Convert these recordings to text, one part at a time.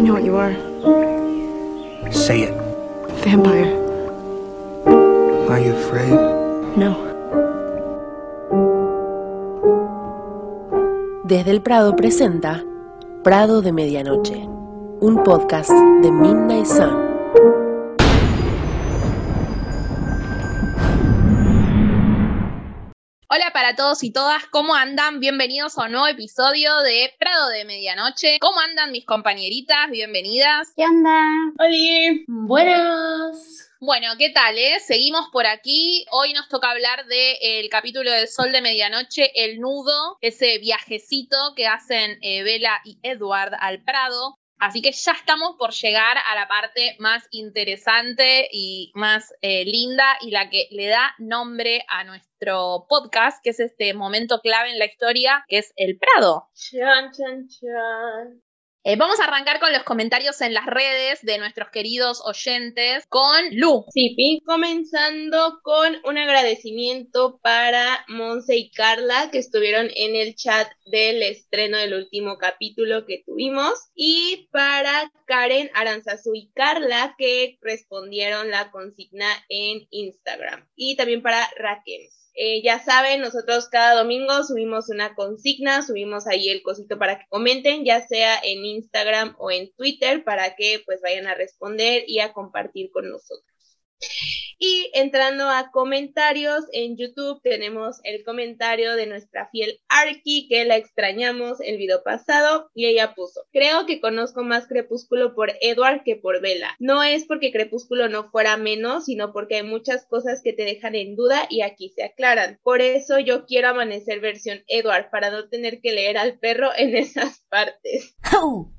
I know what you are. Say it. Vampire. Are you afraid? No. Desde el Prado presenta Prado de Medianoche, un podcast de Midnight Sun. Todos y todas, ¿cómo andan? Bienvenidos a un nuevo episodio de Prado de Medianoche. ¿Cómo andan mis compañeritas? Bienvenidas. ¿Qué onda? ¡Holi! Buenas. Bueno, ¿qué tal? Eh? Seguimos por aquí. Hoy nos toca hablar del capítulo del Sol de Medianoche, El Nudo, ese viajecito que hacen eh, Bella y Edward al Prado. Así que ya estamos por llegar a la parte más interesante y más eh, linda y la que le da nombre a nuestro podcast, que es este momento clave en la historia, que es el Prado. Chan, chan, chan. Eh, vamos a arrancar con los comentarios en las redes de nuestros queridos oyentes con Lu. Sí, Pi, comenzando con un agradecimiento para Monse y Carla que estuvieron en el chat del estreno del último capítulo que tuvimos y para Karen Aranzazu y Carla que respondieron la consigna en Instagram y también para Raquel. Eh, ya saben, nosotros cada domingo subimos una consigna, subimos ahí el cosito para que comenten, ya sea en Instagram o en Twitter, para que pues vayan a responder y a compartir con nosotros. Y entrando a comentarios en YouTube, tenemos el comentario de nuestra fiel Arky, que la extrañamos el video pasado, y ella puso, creo que conozco más Crepúsculo por Edward que por Bella. No es porque Crepúsculo no fuera menos, sino porque hay muchas cosas que te dejan en duda y aquí se aclaran. Por eso yo quiero amanecer versión Edward, para no tener que leer al perro en esas partes.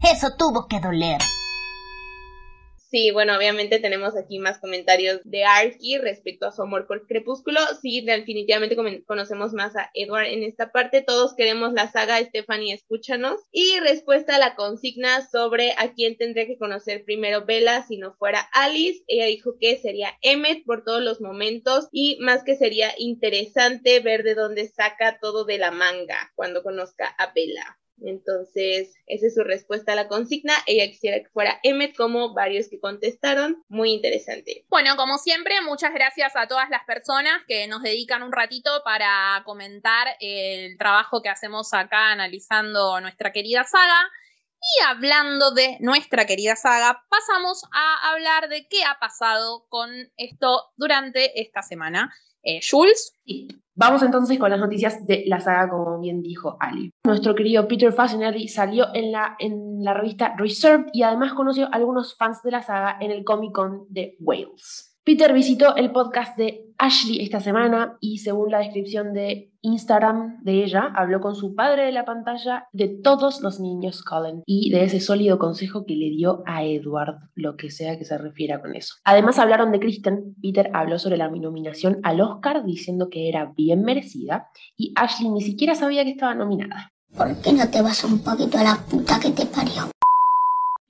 Eso tuvo que doler. Sí, bueno, obviamente tenemos aquí más comentarios de Arky respecto a su amor por Crepúsculo. Sí, definitivamente conocemos más a Edward en esta parte. Todos queremos la saga Stephanie, escúchanos. Y respuesta a la consigna sobre a quién tendría que conocer primero Bella si no fuera Alice. Ella dijo que sería Emmet por todos los momentos y más que sería interesante ver de dónde saca todo de la manga cuando conozca a Bella. Entonces, esa es su respuesta a la consigna. Ella quisiera que fuera Emmet, como varios que contestaron. Muy interesante. Bueno, como siempre, muchas gracias a todas las personas que nos dedican un ratito para comentar el trabajo que hacemos acá analizando nuestra querida saga. Y hablando de nuestra querida saga, pasamos a hablar de qué ha pasado con esto durante esta semana. Eh, Jules. Sí. Vamos entonces con las noticias de la saga, como bien dijo Ali. Nuestro querido Peter Fasinelli salió en la, en la revista Reserved y además conoció a algunos fans de la saga en el Comic Con de Wales. Peter visitó el podcast de Ashley esta semana y según la descripción de Instagram de ella, habló con su padre de la pantalla de todos los niños Cullen y de ese sólido consejo que le dio a Edward, lo que sea que se refiera con eso. Además hablaron de Kristen, Peter habló sobre la nominación al Oscar diciendo que era bien merecida y Ashley ni siquiera sabía que estaba nominada. ¿Por qué no te vas un poquito a la puta que te parió?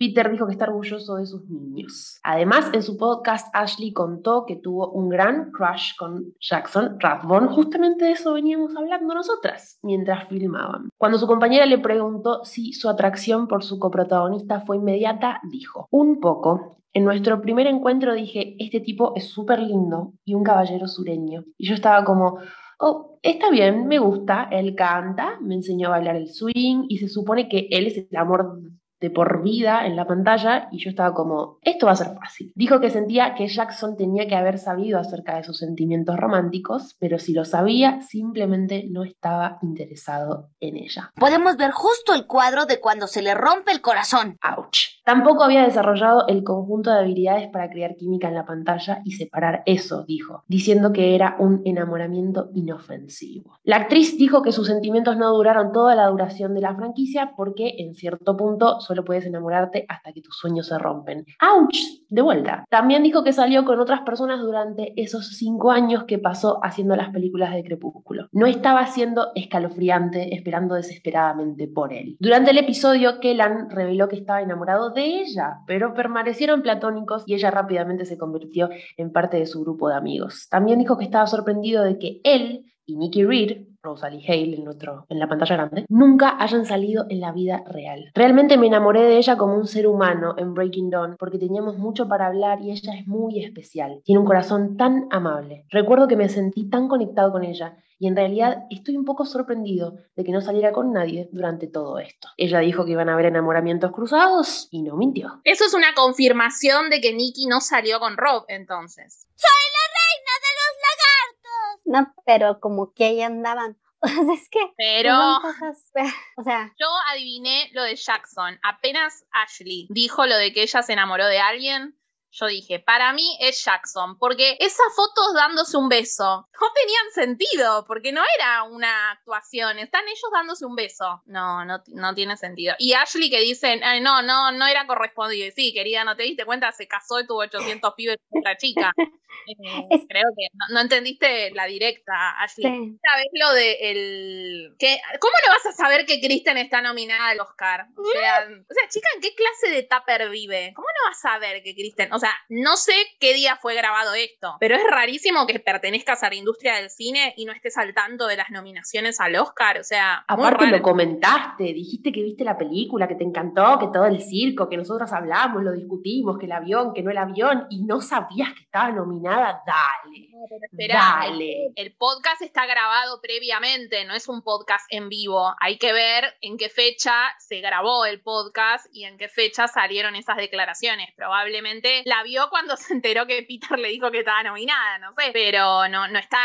Peter dijo que está orgulloso de sus niños. Además, en su podcast, Ashley contó que tuvo un gran crush con Jackson Rathbone. Justamente de eso veníamos hablando nosotras mientras filmaban. Cuando su compañera le preguntó si su atracción por su coprotagonista fue inmediata, dijo, un poco. En nuestro primer encuentro dije, este tipo es súper lindo y un caballero sureño. Y yo estaba como, oh, está bien, me gusta, él canta, me enseñó a bailar el swing y se supone que él es el amor de por vida en la pantalla y yo estaba como, esto va a ser fácil. Dijo que sentía que Jackson tenía que haber sabido acerca de sus sentimientos románticos, pero si lo sabía, simplemente no estaba interesado en ella. Podemos ver justo el cuadro de cuando se le rompe el corazón. Ouch. Tampoco había desarrollado el conjunto de habilidades para crear química en la pantalla y separar eso, dijo, diciendo que era un enamoramiento inofensivo. La actriz dijo que sus sentimientos no duraron toda la duración de la franquicia porque en cierto punto solo puedes enamorarte hasta que tus sueños se rompen. ¡Auch! De vuelta. También dijo que salió con otras personas durante esos cinco años que pasó haciendo las películas de Crepúsculo. No estaba siendo escalofriante, esperando desesperadamente por él. Durante el episodio, Kellan reveló que estaba enamorado de ella, pero permanecieron platónicos y ella rápidamente se convirtió en parte de su grupo de amigos. También dijo que estaba sorprendido de que él y Nicky Reed, Rosalie Hale en, nuestro, en la pantalla grande, nunca hayan salido en la vida real. Realmente me enamoré de ella como un ser humano en Breaking Dawn porque teníamos mucho para hablar y ella es muy especial. Tiene un corazón tan amable. Recuerdo que me sentí tan conectado con ella y en realidad estoy un poco sorprendido de que no saliera con nadie durante todo esto. Ella dijo que iban a haber enamoramientos cruzados y no mintió. Eso es una confirmación de que Nicky no salió con Rob, entonces. ¡Soy la reina de los lagartos! No, pero como que ahí andaban. O sea, es que. Pero. cosas, o sea, Yo adiviné lo de Jackson. Apenas Ashley dijo lo de que ella se enamoró de alguien. Yo dije, para mí es Jackson, porque esas fotos dándose un beso no tenían sentido, porque no era una actuación, están ellos dándose un beso. No, no, no tiene sentido. Y Ashley que dice, "Ay, no, no, no era correspondido. Sí, querida, no te diste cuenta, se casó y tuvo 800 pibes con otra chica. Eh, Es- Creo que no, no entendiste la directa, Ashley. Sí. ¿Sabes lo de el que cómo no vas a saber que Kristen está nominada al Oscar? O sea, o sea, chica, ¿en qué clase de tupper vive? ¿Cómo no vas a saber que Kristen, o sea, no sé qué día fue grabado esto, pero es rarísimo que pertenezcas a la industria del cine y no estés al tanto de las nominaciones al Oscar, o sea, Aparte lo comentaste, dijiste que viste la película, que te encantó, que todo el circo, que nosotros hablamos, lo discutimos, que el avión, que no el avión, y no sabías que estaba nominada, dale. Dale. El, el podcast está grabado previamente, no es un podcast en vivo. Hay que ver en qué fecha se grabó el podcast y en qué fecha salieron esas declaraciones. Probablemente la vio cuando se enteró que Peter le dijo que estaba nominada, no sé. Pero no, no, está,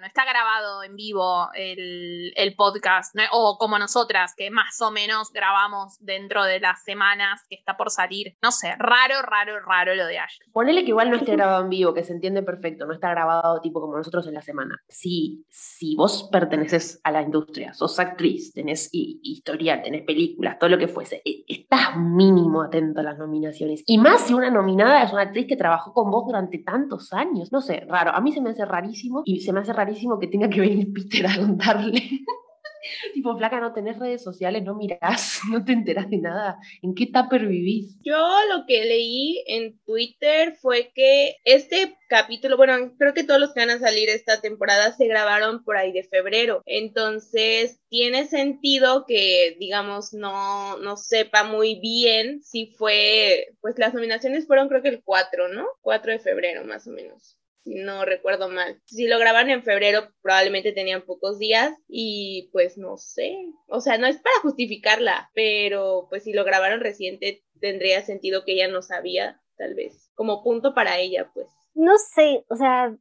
no está grabado en vivo el, el podcast. ¿no? O como nosotras, que más o menos grabamos dentro de las semanas que está por salir. No sé, raro, raro, raro lo de Ashley. Ponele que igual no esté grabado en vivo, que se entiende perfecto, no está grabado tipo como nosotros en la semana. Si, si vos perteneces a la industria, sos actriz, tenés hi- historial, tenés películas, todo lo que fuese, e- estás mínimo atento a las nominaciones. Y más si una nominada es una actriz que trabajó con vos durante tantos años. No sé, raro. A mí se me hace rarísimo y se me hace rarísimo que tenga que venir Peter a contarle. tipo, flaca, no tenés redes sociales, no mirás, no te enterás de nada. ¿En qué tupper vivís? Yo lo que leí en Twitter fue que este capítulo, bueno, creo que todos los que van a salir esta temporada se grabaron por ahí de febrero. Entonces, tiene sentido que, digamos, no, no sepa muy bien si fue, pues las nominaciones fueron creo que el 4, ¿no? 4 de febrero más o menos. Si no recuerdo mal. Si lo graban en febrero, probablemente tenían pocos días y pues no sé. O sea, no es para justificarla, pero pues si lo grabaron reciente, tendría sentido que ella no sabía, tal vez. Como punto para ella, pues. no sé, o sea,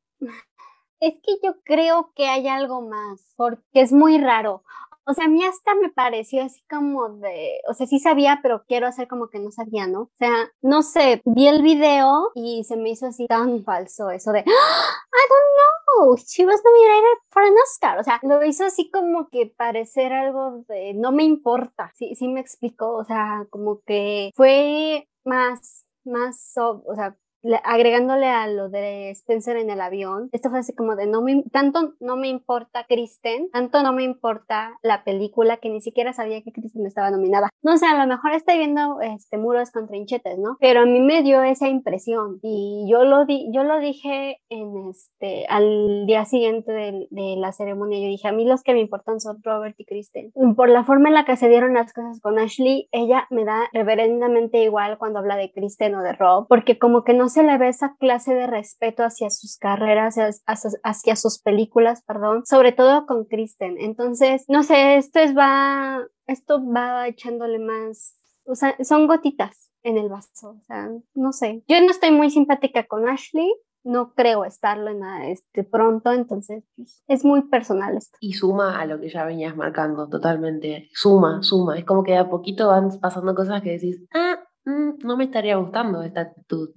es que yo creo que hay algo más, porque es muy raro. O sea, a mí hasta me pareció así como de, o sea, sí sabía, pero quiero hacer como que no sabía, ¿no? O sea, no sé, vi el video y se me hizo así tan falso eso de, "Ah, I don't know, she was nominated for an Oscar. O sea, lo hizo así como que parecer algo de, no me importa, sí, sí me explicó, o sea, como que fue más, más, o sea, le- agregándole a lo de Spencer en el avión, esto fue así como de no me, tanto no me importa Kristen, tanto no me importa la película que ni siquiera sabía que Kristen estaba nominada. No sé, a lo mejor estoy viendo este muros con trinchetes, ¿no? Pero a mí me dio esa impresión y yo lo di, yo lo dije en este al día siguiente de, de la ceremonia, yo dije, a mí los que me importan son Robert y Kristen. Por la forma en la que se dieron las cosas con Ashley, ella me da reverendamente igual cuando habla de Kristen o de Rob, porque como que no se le ve esa clase de respeto hacia sus carreras, hacia, hacia- sus películas, perdón, sobre todo con Kristen. Entonces, no sé, esto es va, esto va echándole más, o sea, son gotitas en el vaso, o sea, no sé. Yo no estoy muy simpática con Ashley, no creo estarlo en la- este pronto, entonces pues, es muy personal esto. Y suma a lo que ya venías marcando, totalmente. Suma, suma. Es como que de a poquito van pasando cosas que decís, ah, mm, no me estaría gustando esta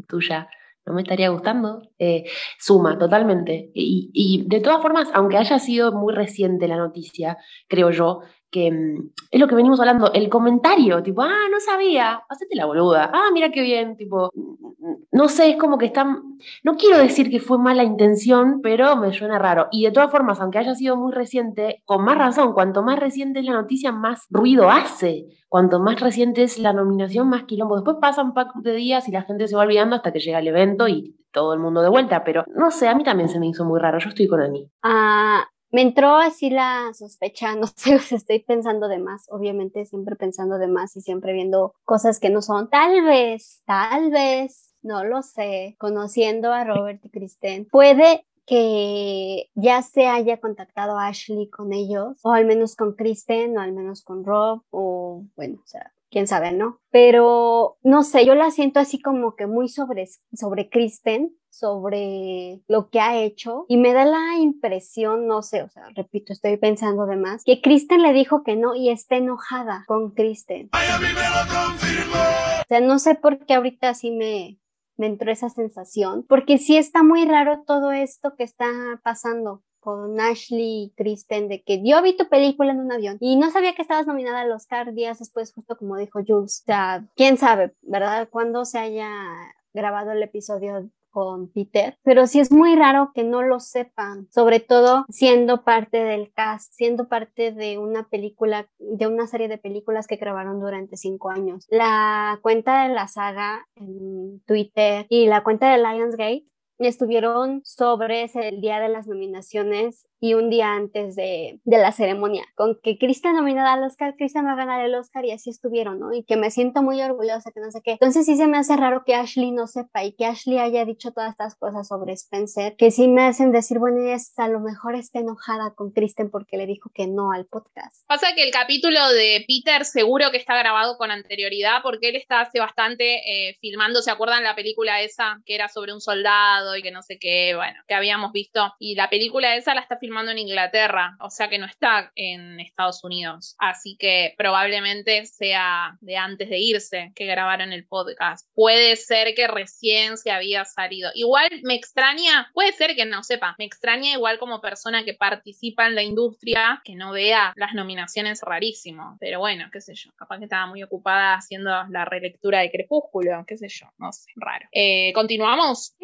tuya, no me estaría gustando. Eh, suma, totalmente. Y, y de todas formas, aunque haya sido muy reciente la noticia, creo yo, que mm, es lo que venimos hablando, el comentario, tipo, ah, no sabía, hacete la boluda, ah, mira qué bien, tipo, mm, no sé, es como que están, no quiero decir que fue mala intención, pero me suena raro. Y de todas formas, aunque haya sido muy reciente, con más razón, cuanto más reciente es la noticia, más ruido hace. Cuanto más reciente es la nominación, más quilombo. Después pasan par de días y la gente se va olvidando hasta que llega el evento y todo el mundo de vuelta. Pero no sé, a mí también se me hizo muy raro. Yo estoy con Ani. Ah, me entró así la sospecha, no sé, estoy pensando de más, obviamente siempre pensando de más y siempre viendo cosas que no son. Tal vez, tal vez, no lo sé, conociendo a Robert y Kristen, puede que ya se haya contactado Ashley con ellos, o al menos con Kristen, o al menos con Rob, o bueno, o sea, quién sabe, ¿no? Pero no sé, yo la siento así como que muy sobre, sobre Kristen, sobre lo que ha hecho y me da la impresión, no sé, o sea, repito, estoy pensando de más, que Kristen le dijo que no y está enojada con Kristen. O sea, no sé por qué ahorita sí me, me entró esa sensación, porque sí está muy raro todo esto que está pasando con Ashley Kristen de que yo vi tu película en un avión y no sabía que estabas nominada al Oscar días después, justo como dijo Jules. Quién sabe, ¿verdad? Cuándo se haya grabado el episodio con Peter, pero sí es muy raro que no lo sepan, sobre todo siendo parte del cast, siendo parte de una película, de una serie de películas que grabaron durante cinco años. La cuenta de la saga en Twitter y la cuenta de Lionsgate estuvieron sobre el día de las nominaciones y un día antes de, de la ceremonia, con que Kristen nominada al Oscar, Kristen va a ganar el Oscar y así estuvieron, ¿no? Y que me siento muy orgullosa, que no sé qué. Entonces sí se me hace raro que Ashley no sepa y que Ashley haya dicho todas estas cosas sobre Spencer, que sí me hacen decir, bueno, es, a lo mejor está enojada con Kristen porque le dijo que no al podcast. Pasa que el capítulo de Peter seguro que está grabado con anterioridad porque él está hace bastante eh, filmando, ¿se acuerdan la película esa que era sobre un soldado y que no sé qué, bueno, que habíamos visto? Y la película esa la está filmando filmando en Inglaterra, o sea que no está en Estados Unidos. Así que probablemente sea de antes de irse que grabaron el podcast. Puede ser que recién se había salido. Igual me extraña, puede ser que no sepa, me extraña igual como persona que participa en la industria que no vea las nominaciones rarísimo. Pero bueno, qué sé yo, capaz que estaba muy ocupada haciendo la relectura de Crepúsculo, qué sé yo, no sé, raro. Eh, ¿Continuamos?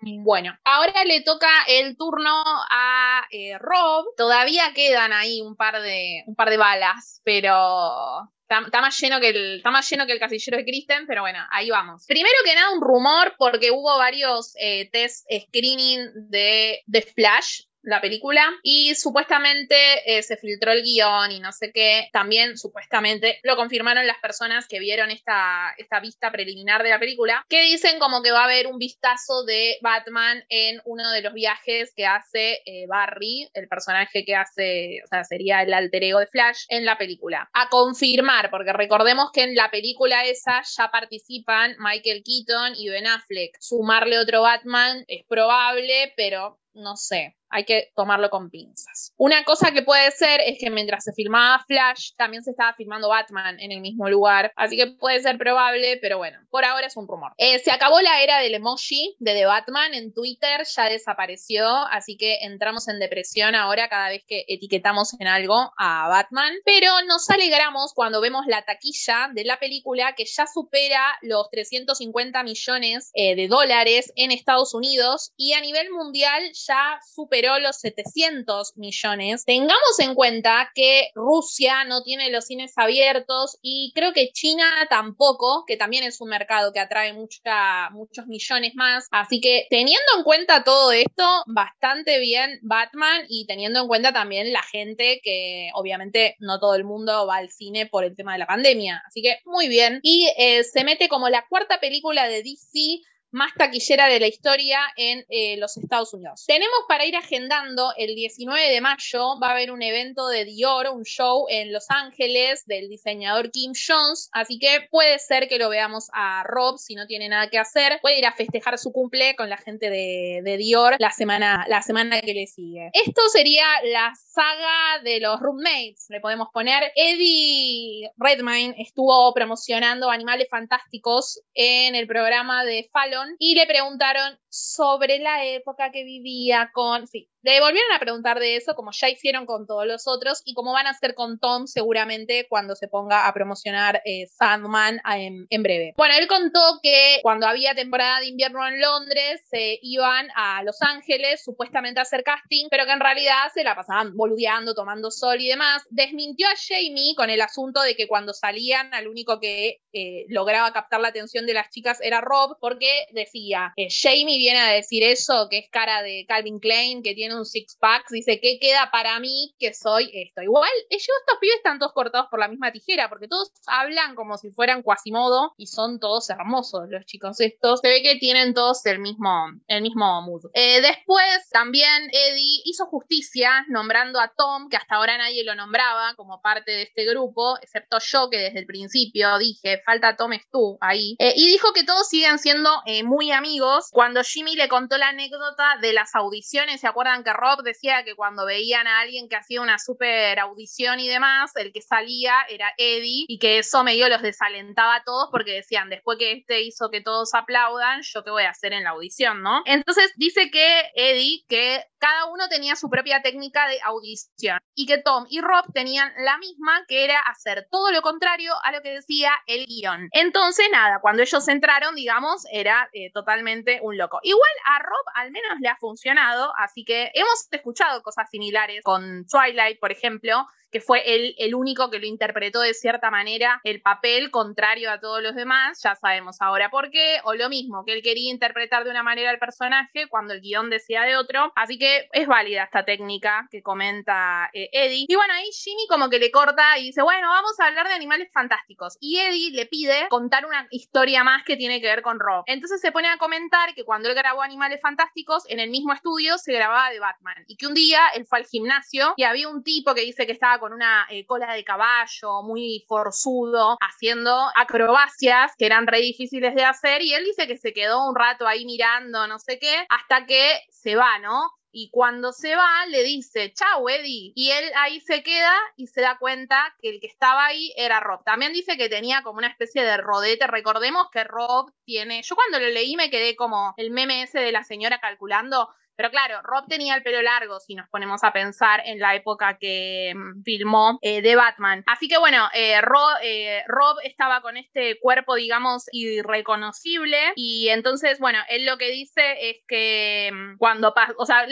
Bueno, ahora le toca el turno a eh, Rob. Todavía quedan ahí un par de, un par de balas, pero Está, más lleno que el, está más lleno que el casillero de Kristen, pero bueno, ahí vamos. Primero que nada, un rumor, porque hubo varios eh, test screening de, de Flash la película y supuestamente eh, se filtró el guion y no sé qué. También supuestamente lo confirmaron las personas que vieron esta, esta vista preliminar de la película, que dicen como que va a haber un vistazo de Batman en uno de los viajes que hace eh, Barry, el personaje que hace, o sea, sería el alter ego de Flash en la película. A confirmar, porque recordemos que en la película esa ya participan Michael Keaton y Ben Affleck. Sumarle otro Batman es probable, pero no sé hay que tomarlo con pinzas. Una cosa que puede ser es que mientras se filmaba Flash, también se estaba filmando Batman en el mismo lugar, así que puede ser probable, pero bueno, por ahora es un rumor. Eh, se acabó la era del emoji de The Batman en Twitter, ya desapareció, así que entramos en depresión ahora cada vez que etiquetamos en algo a Batman, pero nos alegramos cuando vemos la taquilla de la película que ya supera los 350 millones eh, de dólares en Estados Unidos y a nivel mundial ya supera los 700 millones. Tengamos en cuenta que Rusia no tiene los cines abiertos y creo que China tampoco, que también es un mercado que atrae muchos millones más. Así que teniendo en cuenta todo esto, bastante bien Batman y teniendo en cuenta también la gente que obviamente no todo el mundo va al cine por el tema de la pandemia. Así que muy bien. Y eh, se mete como la cuarta película de DC más taquillera de la historia en eh, los Estados Unidos. Tenemos para ir agendando el 19 de mayo, va a haber un evento de Dior, un show en Los Ángeles del diseñador Kim Jones, así que puede ser que lo veamos a Rob si no tiene nada que hacer, puede ir a festejar su cumple con la gente de, de Dior la semana, la semana que le sigue. Esto sería la saga de los roommates, le podemos poner. Eddie Redmayne estuvo promocionando Animales Fantásticos en el programa de Fallon y le preguntaron sobre la época que vivía con... Sí, le volvieron a preguntar de eso, como ya hicieron con todos los otros, y como van a hacer con Tom seguramente cuando se ponga a promocionar eh, Sandman en, en, breve. Bueno, él contó que cuando había temporada de invierno en Londres, se iban a Los Ángeles supuestamente a hacer casting, pero que en realidad se la pasaban boludeando, tomando sol y demás. Desmintió a Jamie con el asunto de que cuando salían, al único que eh, lograba captar la atención de las chicas era Rob, porque decía, eh, Jamie viene a decir eso, que es cara de Calvin Klein, que tiene un six pack, dice, ¿qué queda para mí que soy esto? Igual, ellos, estos pibes están todos cortados por la misma tijera, porque todos hablan como si fueran Quasimodo y son todos hermosos los chicos estos. Se ve que tienen todos el mismo, el mismo mood. Eh, después, también Eddie hizo justicia nombrando a Tom, que hasta ahora nadie lo nombraba como parte de este grupo, excepto yo, que desde el principio dije, falta Tom es tú ahí. Eh, y dijo que todos siguen siendo eh, muy amigos. Cuando Jimmy le contó la anécdota de las audiciones, ¿se acuerdan que Rob decía que cuando veían a alguien que hacía una super audición y demás, el que salía era Eddie y que eso medio los desalentaba a todos porque decían, después que este hizo que todos aplaudan, yo qué voy a hacer en la audición, ¿no? Entonces dice que Eddie, que cada uno tenía su propia técnica de audición y que Tom y Rob tenían la misma, que era hacer todo lo contrario a lo que decía el guion. Entonces, nada, cuando ellos entraron, digamos, era eh, totalmente un loco. Igual a Rob al menos le ha funcionado, así que hemos escuchado cosas similares con Twilight, por ejemplo, que fue él el único que lo interpretó de cierta manera el papel contrario a todos los demás, ya sabemos ahora por qué, o lo mismo, que él quería interpretar de una manera al personaje cuando el guion decía de otro, así que es válida esta técnica que comenta eh, Eddie. Y bueno, ahí Jimmy como que le corta y dice, bueno, vamos a hablar de animales fantásticos. Y Eddie le pide contar una historia más que tiene que ver con Rob. Entonces se pone a comentar que cuando él grabó Animales Fantásticos, en el mismo estudio se grababa de Batman. Y que un día él fue al gimnasio y había un tipo que dice que estaba con una eh, cola de caballo, muy forzudo, haciendo acrobacias que eran re difíciles de hacer y él dice que se quedó un rato ahí mirando, no sé qué, hasta que se va, ¿no? Y cuando se va, le dice, chao, Eddie. Y él ahí se queda y se da cuenta que el que estaba ahí era Rob. También dice que tenía como una especie de rodete. Recordemos que Rob tiene. Yo cuando lo leí me quedé como el meme ese de la señora calculando. Pero claro, Rob tenía el pelo largo, si nos ponemos a pensar en la época que mm, filmó eh, de Batman. Así que bueno, eh, eh, Rob, estaba con este cuerpo, digamos, irreconocible. Y entonces, bueno, él lo que dice es que mm, cuando pasa, o sea,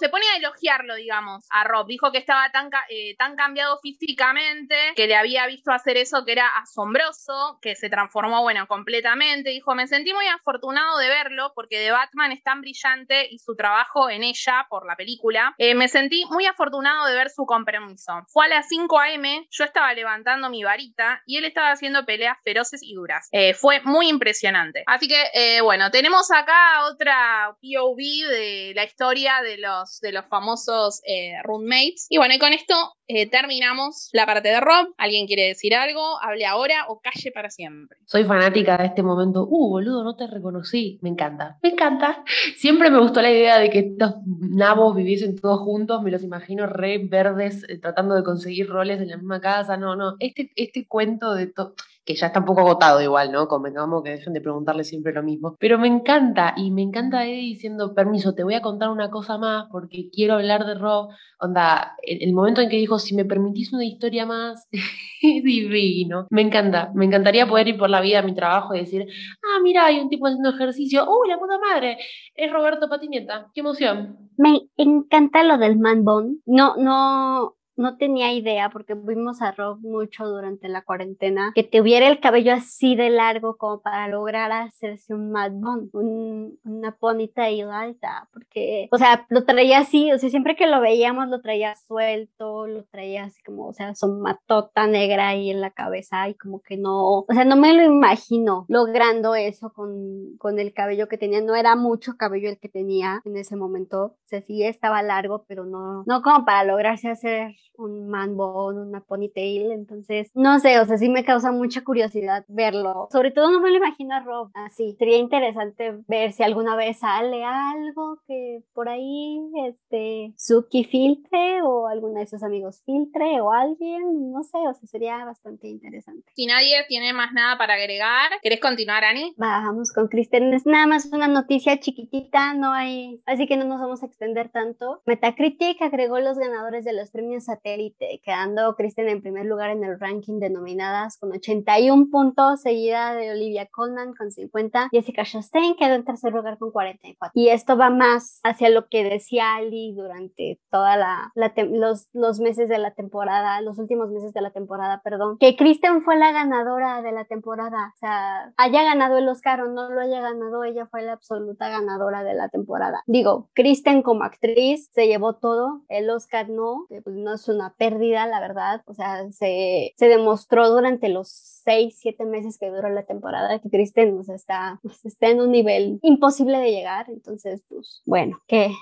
se pone a elogiarlo, digamos, a Rob. Dijo que estaba tan, tan cambiado físicamente, que le había visto hacer eso que era asombroso, que se transformó, bueno, completamente. Dijo, me sentí muy afortunado de verlo porque de Batman es tan brillante y su trabajo en ella por la película, eh, me sentí muy afortunado de ver su compromiso. Fue a las 5 a.m., yo estaba levantando mi varita y él estaba haciendo peleas feroces y duras. Eh, fue muy impresionante. Así que, eh, bueno, tenemos acá otra POV de la historia de los, de los famosos roommates. Y bueno, y con esto terminamos la parte de Rob. ¿Alguien quiere decir algo? Hable ahora o calle para siempre. Soy fanática de este momento. Uh, boludo, no te reconocí. Me encanta. Me encanta. Siempre me gustó la idea de que estos nabos viviesen todos juntos, me los imagino re verdes eh, tratando de conseguir roles en la misma casa. No, no, este, este cuento de todo que ya está un poco agotado igual, ¿no? Convengamos que dejen de preguntarle siempre lo mismo. Pero me encanta, y me encanta Eddie diciendo, permiso, te voy a contar una cosa más porque quiero hablar de Rob. Onda, el, momento en que dijo, si me permitís una historia más, es divino. Me encanta, me encantaría poder ir por la vida a mi trabajo y decir, ah, mira, hay un tipo haciendo ejercicio, uy, la puta madre, es Roberto Patineta, qué emoción. Me encanta lo del man bone. No, no, no tenía idea porque vimos a Rob mucho durante la cuarentena que tuviera el cabello así de largo como para lograr hacerse un mad bun, un, una ponytail alta, porque, o sea, lo traía así, o sea, siempre que lo veíamos lo traía suelto, lo traía así como, o sea, son matota negra ahí en la cabeza y como que no, o sea, no me lo imagino logrando eso con, con el cabello que tenía, no era mucho cabello el que tenía en ese momento, o sea, sí estaba largo, pero no, no como para lograrse hacer un man bone, una ponytail, entonces no sé, o sea, sí me causa mucha curiosidad verlo. Sobre todo no me lo imagino a Rob así. Sería interesante ver si alguna vez sale algo que por ahí este Suki filtre o alguno de sus amigos filtre o alguien, no sé, o sea, sería bastante interesante. Si nadie tiene más nada para agregar, ¿querés continuar, Ani? Vamos con Kristen, es nada más una noticia chiquitita, no hay, así que no nos vamos a extender tanto. Metacritic agregó los ganadores de los premios satélite, quedando Kristen en primer lugar en el ranking de nominadas con 81 puntos, seguida de Olivia Colman con 50, Jessica Chastain quedó en tercer lugar con 44. Y esto va más hacia lo que decía Ali durante toda la, los, los meses de la temporada, los últimos meses de la temporada, perdón, que Kristen fue la ganadora de la temporada, o sea, haya ganado el Oscar o no lo haya ganado, ella fue la absoluta ganadora de la temporada. Digo, Kristen como actriz se llevó todo, el Oscar no, pues no es una pérdida, la verdad, o sea, se, se demostró durante los seis, siete meses que duró la temporada que Kristen o está, está en un nivel imposible de llegar, entonces, pues, bueno, ¿qué,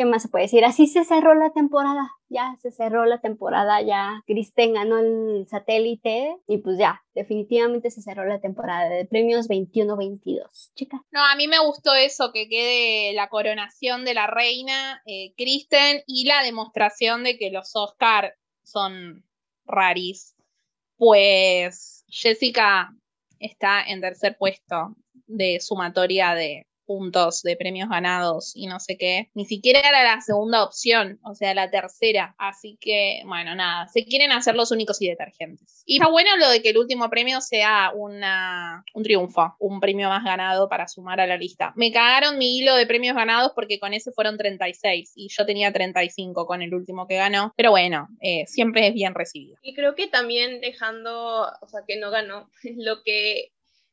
¿Qué más se puede decir? Así se cerró la temporada, ya se cerró la temporada, ya Kristen ganó el satélite y pues ya, definitivamente se cerró la temporada de premios 21-22. Chica. No, a mí me gustó eso, que quede la coronación de la reina, eh, Kristen, y la demostración de que los Oscar son raris. Pues Jessica está en tercer puesto de sumatoria de puntos de premios ganados y no sé qué. Ni siquiera era la segunda opción, o sea, la tercera. Así que, bueno, nada, se quieren hacer los únicos y detergentes. Y está bueno lo de que el último premio sea una, un triunfo, un premio más ganado para sumar a la lista. Me cagaron mi hilo de premios ganados porque con ese fueron 36 y yo tenía 35 con el último que ganó. Pero bueno, eh, siempre es bien recibido. Y creo que también dejando, o sea, que no ganó, lo que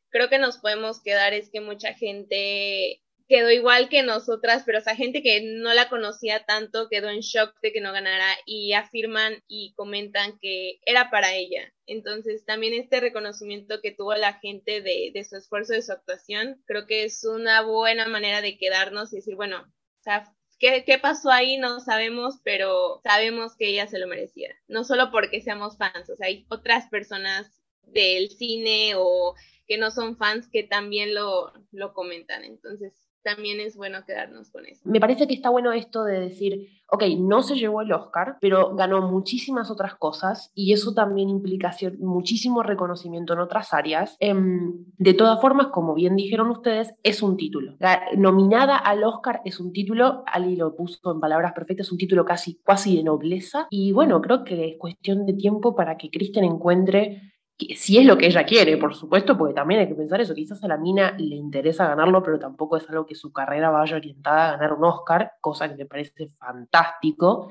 creo que nos podemos quedar es que mucha gente quedó igual que nosotras, pero o sea, gente que no la conocía tanto quedó en shock de que no ganara y afirman y comentan que era para ella. Entonces, también este reconocimiento que tuvo la gente de, de su esfuerzo, de su actuación, creo que es una buena manera de quedarnos y decir, bueno, o sea, ¿Qué, ¿Qué, pasó ahí? No sabemos, pero sabemos que ella se lo merecía. No solo porque seamos fans, o sea, hay otras personas del cine o que no son fans que también lo, lo comentan. Entonces, también es bueno quedarnos con eso. Me parece que está bueno esto de decir, ok, no se llevó el Oscar, pero ganó muchísimas otras cosas y eso también implica muchísimo reconocimiento en otras áreas. Em, de todas formas, como bien dijeron ustedes, es un título. nominada al Oscar es un título, Ali lo puso en palabras perfectas, es un título casi, casi de nobleza y bueno, creo que es cuestión de tiempo para que Kristen encuentre si es lo que ella quiere, por supuesto, porque también hay que pensar eso, quizás a la mina le interesa ganarlo, pero tampoco es algo que su carrera vaya orientada a ganar un Oscar, cosa que me parece fantástico,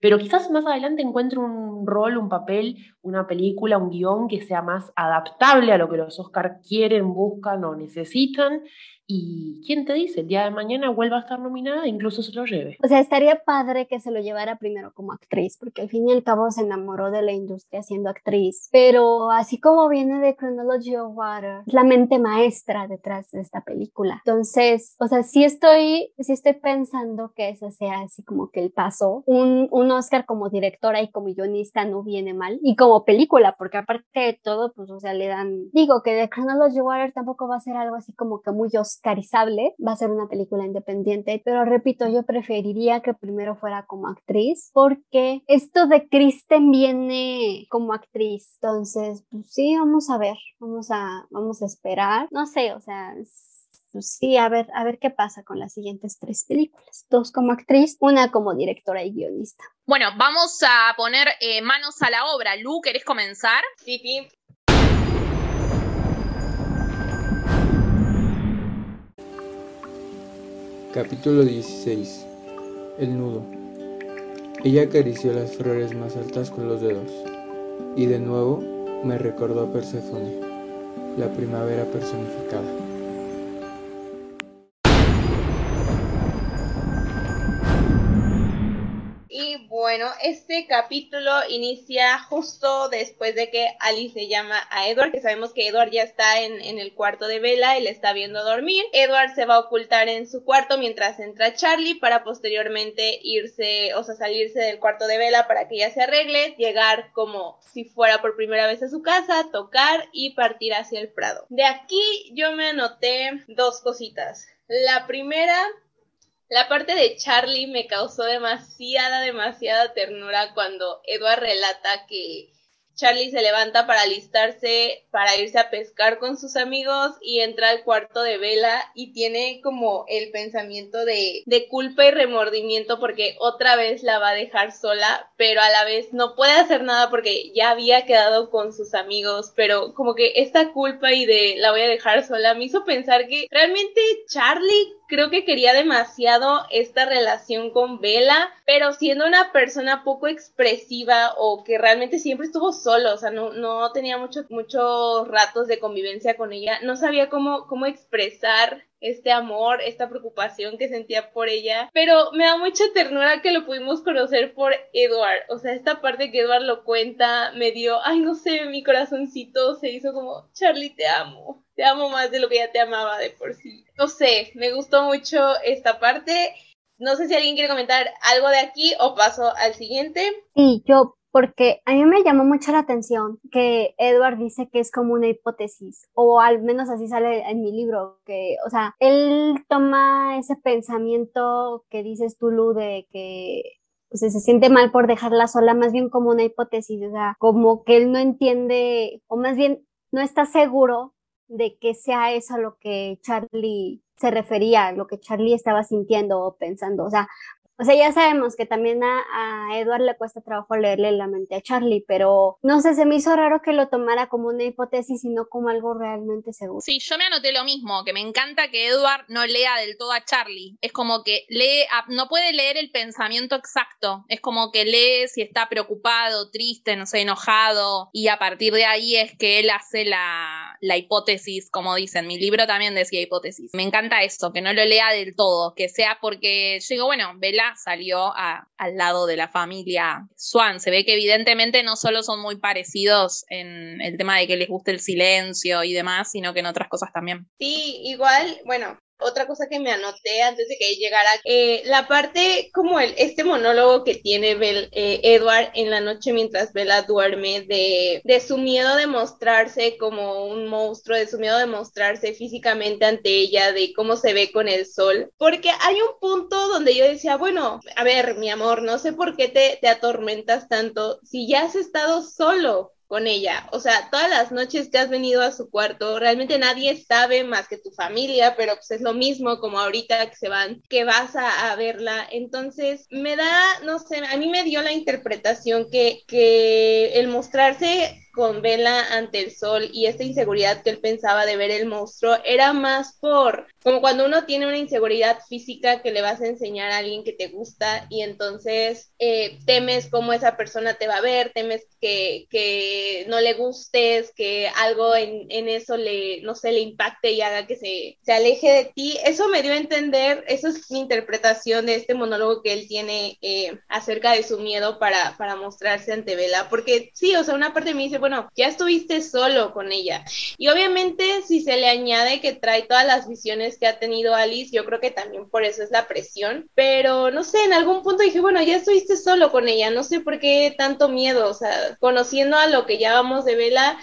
pero quizás más adelante encuentre un rol, un papel, una película, un guion que sea más adaptable a lo que los Oscar quieren, buscan o necesitan y quién te dice, el día de mañana vuelva a estar nominada e incluso se lo lleve. O sea, estaría padre que se lo llevara primero como actriz, porque al fin y al cabo se enamoró de la industria siendo actriz. Pero así como viene de Chronology of Water, es la mente maestra detrás de esta película. Entonces, o sea, sí estoy, sí estoy pensando que ese sea así como que el paso. Un, un Oscar como directora y como guionista no viene mal. Y como película, porque aparte de todo, pues, o sea, le dan. Digo que de Chronology of Water tampoco va a ser algo así como que muy Oscar va a ser una película independiente, pero repito, yo preferiría que primero fuera como actriz, porque esto de Kristen viene como actriz, entonces, pues sí, vamos a ver, vamos a, vamos a esperar, no sé, o sea, pues sí, a ver, a ver qué pasa con las siguientes tres películas. Dos como actriz, una como directora y guionista. Bueno, vamos a poner eh, manos a la obra. Lu, ¿querés comenzar? Sí, sí. Capítulo 16 El nudo. Ella acarició las flores más altas con los dedos, y de nuevo me recordó a Perséfone, la primavera personificada. Bueno, este capítulo inicia justo después de que Alice se llama a Edward, que sabemos que Edward ya está en, en, el cuarto de Bella y le está viendo dormir. Edward se va a ocultar en su cuarto mientras entra Charlie para posteriormente irse, o sea, salirse del cuarto de Bella para que ella se arregle, llegar como si fuera por primera vez a su casa, tocar y partir hacia el Prado. De aquí yo me anoté dos cositas. La primera la parte de Charlie me causó demasiada, demasiada ternura cuando Edward relata que Charlie se levanta para alistarse para irse a pescar con sus amigos y entra al cuarto de Vela y tiene como el pensamiento de, de culpa y remordimiento porque otra vez la va a dejar sola, pero a la vez no puede hacer nada porque ya había quedado con sus amigos, pero como que esta culpa y de la voy a dejar sola me hizo pensar que realmente Charlie creo que quería demasiado esta relación con Bella, pero siendo una persona poco expresiva o que realmente siempre estuvo solo, o sea, no, no tenía muchos ratos de convivencia con ella, no sabía cómo, cómo expresar este amor, esta preocupación que sentía por ella, pero me da mucha ternura que lo pudimos conocer por Edward, o sea, esta parte que Edward lo cuenta me dio, ay, no sé, mi corazoncito se hizo como, Charlie, te amo, te amo más de lo que ya te amaba de por sí. No sé, me gustó mucho esta parte. No sé si alguien quiere comentar algo de aquí o paso al siguiente. Sí, yo porque a mí me llamó mucho la atención que Edward dice que es como una hipótesis, o al menos así sale en mi libro, que, o sea, él toma ese pensamiento que dices tú, Lu, de que pues, se siente mal por dejarla sola, más bien como una hipótesis, o sea, como que él no entiende, o más bien no está seguro de que sea eso a lo que Charlie se refería, lo que Charlie estaba sintiendo o pensando. O sea, o sea, ya sabemos que también a, a, Edward le cuesta trabajo leerle la mente a Charlie, pero no sé, se me hizo raro que lo tomara como una hipótesis y no como algo realmente seguro. Sí, yo me anoté lo mismo, que me encanta que Edward no lea del todo a Charlie. Es como que lee, no puede leer el pensamiento exacto. Es como que lee si está preocupado, triste, no sé, enojado. Y a partir de ahí es que él hace la, la hipótesis, como dicen. Mi libro también decía hipótesis. Me encanta eso, que no lo lea del todo, que sea porque yo digo, bueno, salió al lado de la familia Swan. Se ve que evidentemente no solo son muy parecidos en el tema de que les guste el silencio y demás, sino que en otras cosas también. Sí, igual, bueno, otra cosa que me anoté antes de que llegara, eh, la parte como el, este monólogo que tiene eh, Edward en la noche mientras Bella duerme, de, de su miedo de mostrarse como un monstruo, de su miedo de mostrarse físicamente ante ella, de cómo se ve con el sol, porque hay un punto donde yo decía, bueno, a ver, mi amor, no sé por qué te, te atormentas tanto si ya has estado solo con ella. O sea, todas las noches que has venido a su cuarto, realmente nadie sabe más que tu familia, pero pues es lo mismo como ahorita que se van, que vas a, verla. Entonces, me da, no sé, a mí me dio la interpretación que, que el mostrarse con Vela ante el sol y esta inseguridad que él pensaba de ver el monstruo era más por como cuando uno tiene una inseguridad física que le vas a enseñar a alguien que te gusta y entonces eh, temes cómo esa persona te va a ver, temes que, que no le gustes, que algo en, en, eso le, no sé, le impacte y haga que se, se aleje de ti. Eso me dio a entender, eso es mi interpretación de este monólogo que él tiene eh, acerca de su miedo para, para mostrarse ante Vela, porque sí, o sea, una parte mí dice, bueno, ya estuviste solo con ella. Y obviamente si se le añade que trae todas las visiones que ha tenido Alice, yo creo que también por eso es la presión. Pero no sé, en algún punto dije, bueno, ya estuviste solo con ella, no sé por qué tanto miedo, o sea, conociendo a lo que ya vamos de Vela,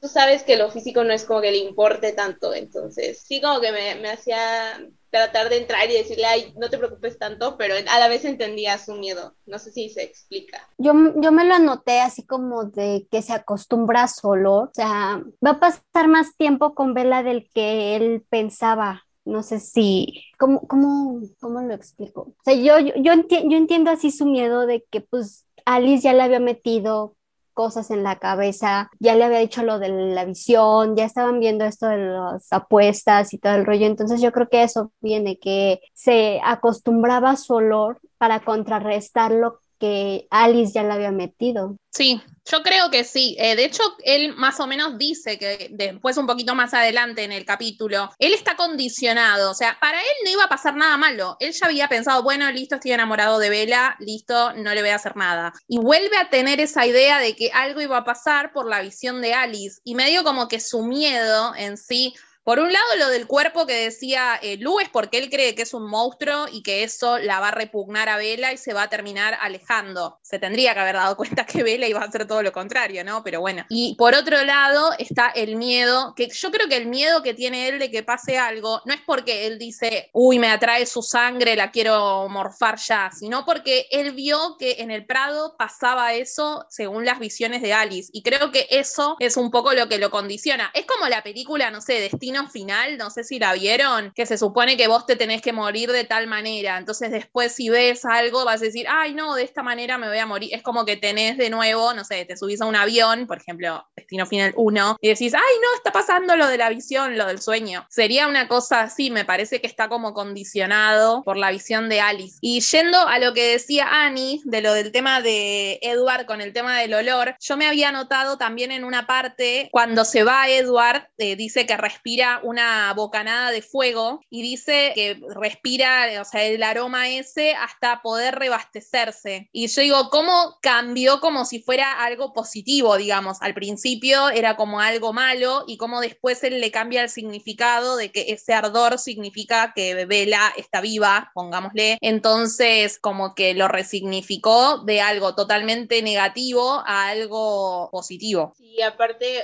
tú sabes que lo físico no es como que le importe tanto, entonces sí como que me, me hacía tratar de entrar y decirle, ay, no te preocupes tanto, pero a la vez entendía su miedo. No sé si se explica. Yo, yo me lo anoté así como de que se acostumbra solo, o sea, va a pasar más tiempo con Vela del que él pensaba. No sé si, ¿cómo, cómo, cómo lo explico? O sea, yo, yo, yo, yo entiendo así su miedo de que pues Alice ya le había metido cosas en la cabeza, ya le había dicho lo de la visión, ya estaban viendo esto de las apuestas y todo el rollo, entonces yo creo que eso viene, que se acostumbraba a su olor para contrarrestar lo que Alice ya le había metido. Sí, yo creo que sí. Eh, de hecho, él más o menos dice que después, un poquito más adelante en el capítulo, él está condicionado. O sea, para él no iba a pasar nada malo. Él ya había pensado, bueno, listo, estoy enamorado de Bella, listo, no le voy a hacer nada. Y vuelve a tener esa idea de que algo iba a pasar por la visión de Alice. Y medio como que su miedo en sí Por un lado, lo del cuerpo que decía eh, Lu es porque él cree que es un monstruo y que eso la va a repugnar a Vela y se va a terminar alejando. Se tendría que haber dado cuenta que Vela iba a hacer todo lo contrario, ¿no? Pero bueno. Y por otro lado está el miedo, que yo creo que el miedo que tiene él de que pase algo no es porque él dice, uy, me atrae su sangre, la quiero morfar ya, sino porque él vio que en el Prado pasaba eso según las visiones de Alice. Y creo que eso es un poco lo que lo condiciona. Es como la película, no sé, Destino Final, no sé si la vieron, que se supone que vos te tenés que morir de tal manera. Entonces después si ves algo vas a decir, ay no, de esta manera me voy a morir. Es como que tenés de nuevo, no sé, te subís a un avión, por ejemplo, Destino Final 1, y decís, ay no, está pasando lo de la visión, lo del sueño. Sería una cosa así, me parece que está como condicionado por la visión de Alice. Y yendo a lo que decía Annie, de lo del tema de Edward con el tema del olor, yo me había notado también en una parte, cuando se va Edward, eh, dice que respira una bocanada de fuego y dice que respira, o sea, el aroma ese hasta poder rebastecerse. Y yo digo, ¿cómo cambió como si fuera algo positivo, digamos? Al principio era como algo malo y cómo después él le cambia el significado de que ese ardor significa que Vela está viva, pongámosle. Entonces, como que lo resignificó de algo totalmente negativo a algo positivo. Sí, aparte,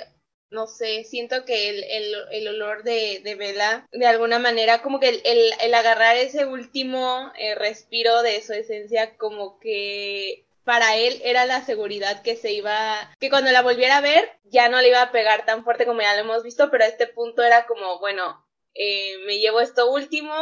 no sé, siento que el, olor de, de, Vela, de alguna manera, como que el, agarrar ese último eh, respiro de su esencia, como que para él era la seguridad que se iba, que cuando la volviera a ver ya no le iba a pegar tan fuerte como ya lo hemos visto, pero a este punto era como, bueno, eh, me llevo esto último,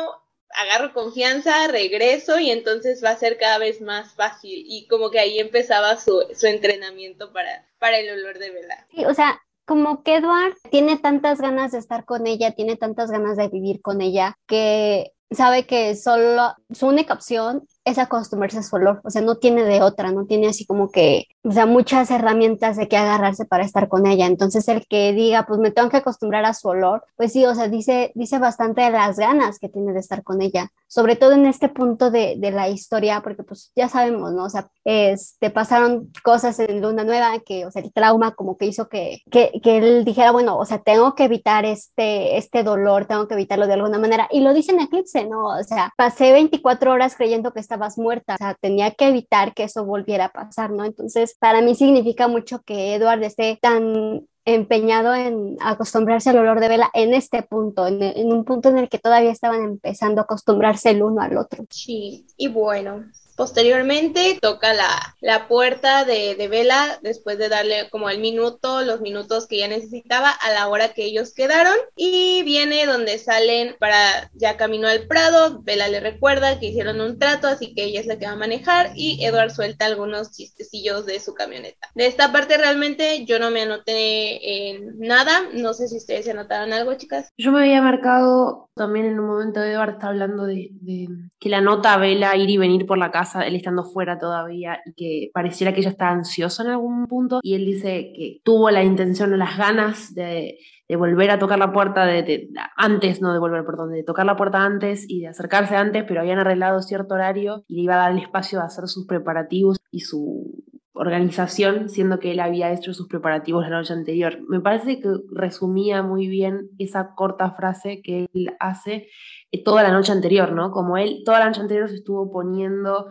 agarro confianza, regreso y entonces va a ser cada vez más fácil. Y como que ahí empezaba su, su entrenamiento para, para el olor de vela. Sí, o sea, como que Edward tiene tantas ganas de estar con ella, tiene tantas ganas de vivir con ella, que sabe que solo su única opción es acostumbrarse a su olor, o sea, no tiene de otra, no tiene así como que, o sea, muchas herramientas de qué agarrarse para estar con ella. Entonces, el que diga, pues me tengo que acostumbrar a su olor, pues sí, o sea, dice, dice bastante de las ganas que tiene de estar con ella, sobre todo en este punto de, de la historia, porque pues ya sabemos, ¿no? O sea, este, pasaron cosas en Luna Nueva que, o sea, el trauma como que hizo que, que, que él dijera, bueno, o sea, tengo que evitar este, este dolor, tengo que evitarlo de alguna manera. Y lo dice en Eclipse, ¿no? O sea, pasé 24 horas creyendo que estabas muerta, o sea, tenía que evitar que eso volviera a pasar, ¿no? Entonces, para mí significa mucho que Edward esté tan empeñado en acostumbrarse al olor de vela en este punto, en, en, un punto en el que todavía estaban empezando a acostumbrarse el uno al otro. Sí, y bueno, Posteriormente toca la, la puerta de, de, Vela después de darle como el minuto, los minutos que ya necesitaba a la hora que ellos quedaron y viene donde salen para ya camino al Prado, Vela le recuerda que hicieron un trato así que ella es la que va a manejar y Edward suelta algunos chistecillos de su camioneta. De esta parte realmente yo no me anoté en nada, no sé si ustedes se anotaron algo chicas. Yo me había marcado también en un momento Edward está hablando de, de que la nota Vela ir y venir por la casa él estando fuera todavía y que pareciera que ella está ansiosa en algún punto y él dice que tuvo la intención o las ganas de, volver a tocar la puerta de, antes, no de volver, perdón, de tocar la puerta antes y de acercarse antes, pero habían arreglado cierto horario y le iba a dar el espacio de hacer sus preparativos y su organización, siendo que él había hecho sus preparativos la noche anterior. Me parece que resumía muy bien esa corta frase que él hace eh, toda la noche anterior, ¿no? Como él toda la noche anterior se estuvo poniendo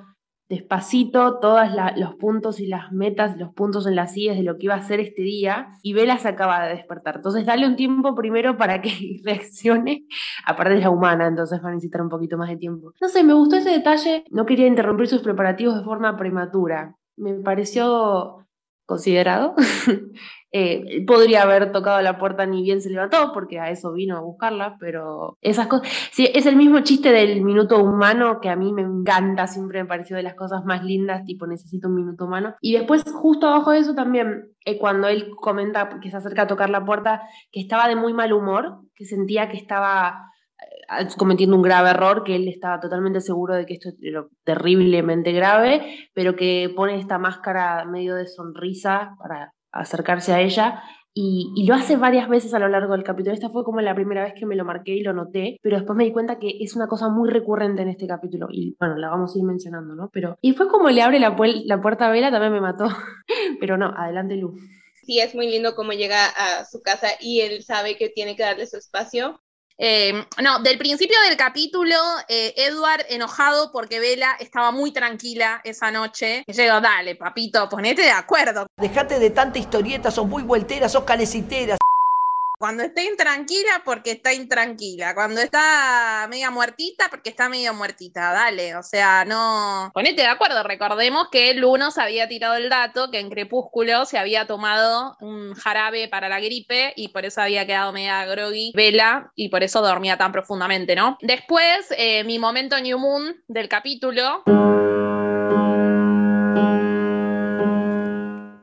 despacito todos los puntos y las metas, los puntos en las sillas de lo que iba a hacer este día y Vela se acaba de despertar. Entonces dale un tiempo primero para que reaccione, aparte de la humana, entonces va a necesitar un poquito más de tiempo. No sé, me gustó ese detalle, no quería interrumpir sus preparativos de forma prematura. Me pareció considerado. Eh, podría haber tocado la puerta ni bien se levantó, porque a eso vino a buscarla, pero esas cosas. Sí, es el mismo chiste del minuto humano que a mí me encanta, siempre me pareció de las cosas más lindas, tipo necesito un minuto humano. Y después, justo abajo de eso también, eh, cuando él comenta que se acerca a tocar la puerta, que estaba de muy mal humor, que sentía que estaba eh, cometiendo un grave error, que él estaba totalmente seguro de que esto era terriblemente grave, pero que pone esta máscara medio de sonrisa para acercarse a ella y, lo hace varias veces a lo largo del capítulo. Esta fue como la primera vez que me lo marqué y lo noté, pero después me di cuenta que es una cosa muy recurrente en este capítulo y bueno, la vamos a ir mencionando, ¿no? Pero, y fue como le abre la, la puerta a Vela, también me mató, pero no, adelante Lu. sí es muy lindo cómo llega a su casa y él sabe que tiene que darle su espacio. Eh, no, del principio del capítulo, eh, Edward enojado porque Bella estaba muy tranquila esa noche. Y yo digo, dale, papito, ponete de acuerdo. Dejate de tanta historieta, sos muy vueltera, sos calecitera. Cuando está intranquila, porque está intranquila. Cuando está media muertita, porque está medio muertita. Dale, o sea, no. Ponete de acuerdo. Recordemos que Luno se había tirado el dato que en Crepúsculo se había tomado un jarabe para la gripe y por eso había quedado media groggy Vela y por eso dormía tan profundamente, ¿no? Después, eh, mi momento New Moon del capítulo.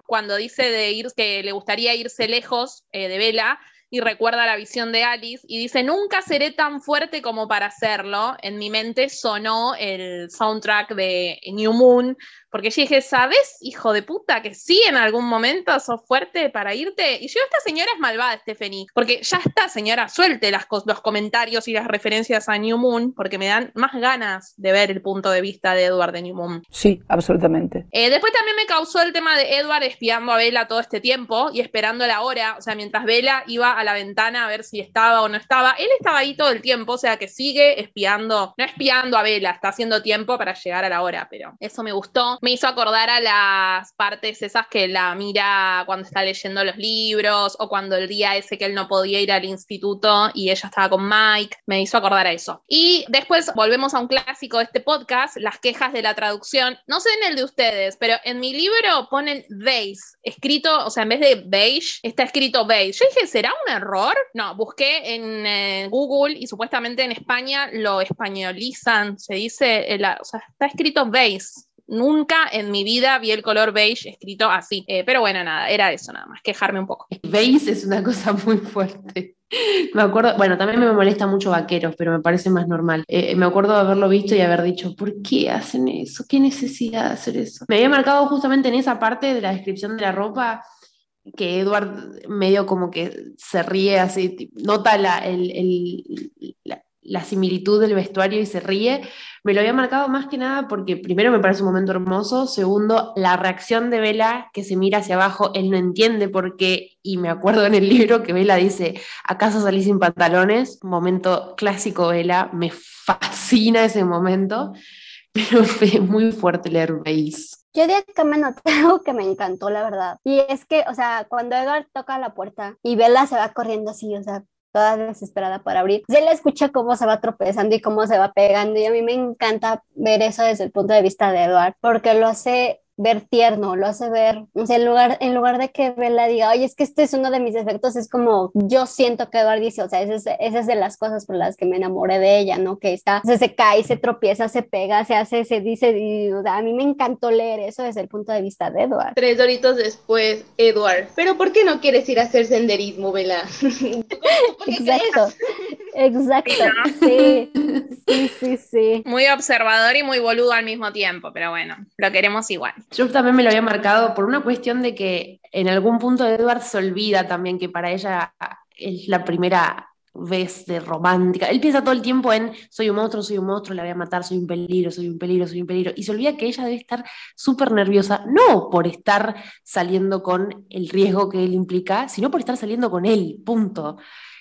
Cuando dice de ir, que le gustaría irse lejos eh, de Vela y recuerda la visión de Alice y dice, nunca seré tan fuerte como para hacerlo. En mi mente sonó el soundtrack de New Moon, porque yo dije, ¿sabes, hijo de puta, que sí en algún momento sos fuerte para irte? Y yo, esta señora es malvada, Stephanie, porque ya está, señora, suelte las, los comentarios y las referencias a New Moon, porque me dan más ganas de ver el punto de vista de Edward de New Moon. Sí, absolutamente. Eh, después también me causó el tema de Edward espiando a Bella todo este tiempo y esperando la hora, o sea, mientras Bella iba a la ventana a ver si estaba o no estaba, él estaba ahí todo el tiempo, o sea, que sigue espiando, no espiando a Bella, está haciendo tiempo para llegar a la hora, pero eso me gustó me hizo acordar a las partes esas que la mira cuando está leyendo los libros o cuando el día ese que él no podía ir al instituto y ella estaba con Mike, me hizo acordar a eso. Y después volvemos a un clásico de este podcast, las quejas de la traducción. No sé en el de ustedes, pero en mi libro ponen beige, escrito, o sea, en vez de beige, está escrito beige. Yo dije, ¿será un error? No, busqué en eh, Google y supuestamente en España lo españolizan, se dice, eh, o sea, está escrito beige Nunca en mi vida vi el color beige escrito así. Eh, pero bueno, nada, era eso nada más, quejarme un poco. Beige es una cosa muy fuerte. Me acuerdo, bueno, también me molesta mucho vaqueros, pero me parece más normal. Eh, me acuerdo de haberlo visto y haber dicho, ¿por qué hacen eso? ¿Qué necesidad de hacer eso? Me había marcado justamente en esa parte de la descripción de la ropa que Edward medio como que se ríe así, nota la, la similitud del vestuario y se ríe, me lo había marcado más que nada porque primero me parece un momento hermoso, segundo, la reacción de Vela que se mira hacia abajo, él no entiende por qué, y me acuerdo en el libro que Vela dice, ¿acaso salí sin pantalones? Momento clásico Vela, me fascina ese momento, pero fue muy fuerte leer Veis. Yo diría que me noté algo que me encantó, la verdad. Y es que, o sea, cuando Edward toca la puerta y Vela se va corriendo así, o sea, toda desesperada por abrir. Se le escucha cómo se va tropezando y cómo se va pegando y a mí me encanta ver eso desde el punto de vista de Edward porque lo hace ver tierno, lo hace ver, o sea, en lugar, en lugar de que Bella diga, oye, es que este es uno de mis defectos, es como yo siento que Edward dice, o sea, esa es, esa es de las cosas por las que me enamoré de ella, ¿no? Que está, se cae, se tropieza, se pega, se hace, se dice, y, o sea, a mí me encantó leer eso desde el punto de vista de Edward. Tres doritos después, Edward, pero ¿por qué no quieres ir a hacer senderismo, Bella? Exacto. Exacto, sí, sí, sí, sí. Muy observador y muy boludo al mismo tiempo, pero bueno, lo queremos igual. Yo también me lo había marcado por una cuestión de que en algún punto Edward se olvida también que para ella es la primera vez de romántica. Él piensa todo el tiempo en soy un monstruo, soy un monstruo, la voy a matar, soy un peligro, soy un peligro, soy un peligro. Y se olvida que ella debe estar súper nerviosa, no por estar saliendo con el riesgo que él implica, sino por estar saliendo con él, punto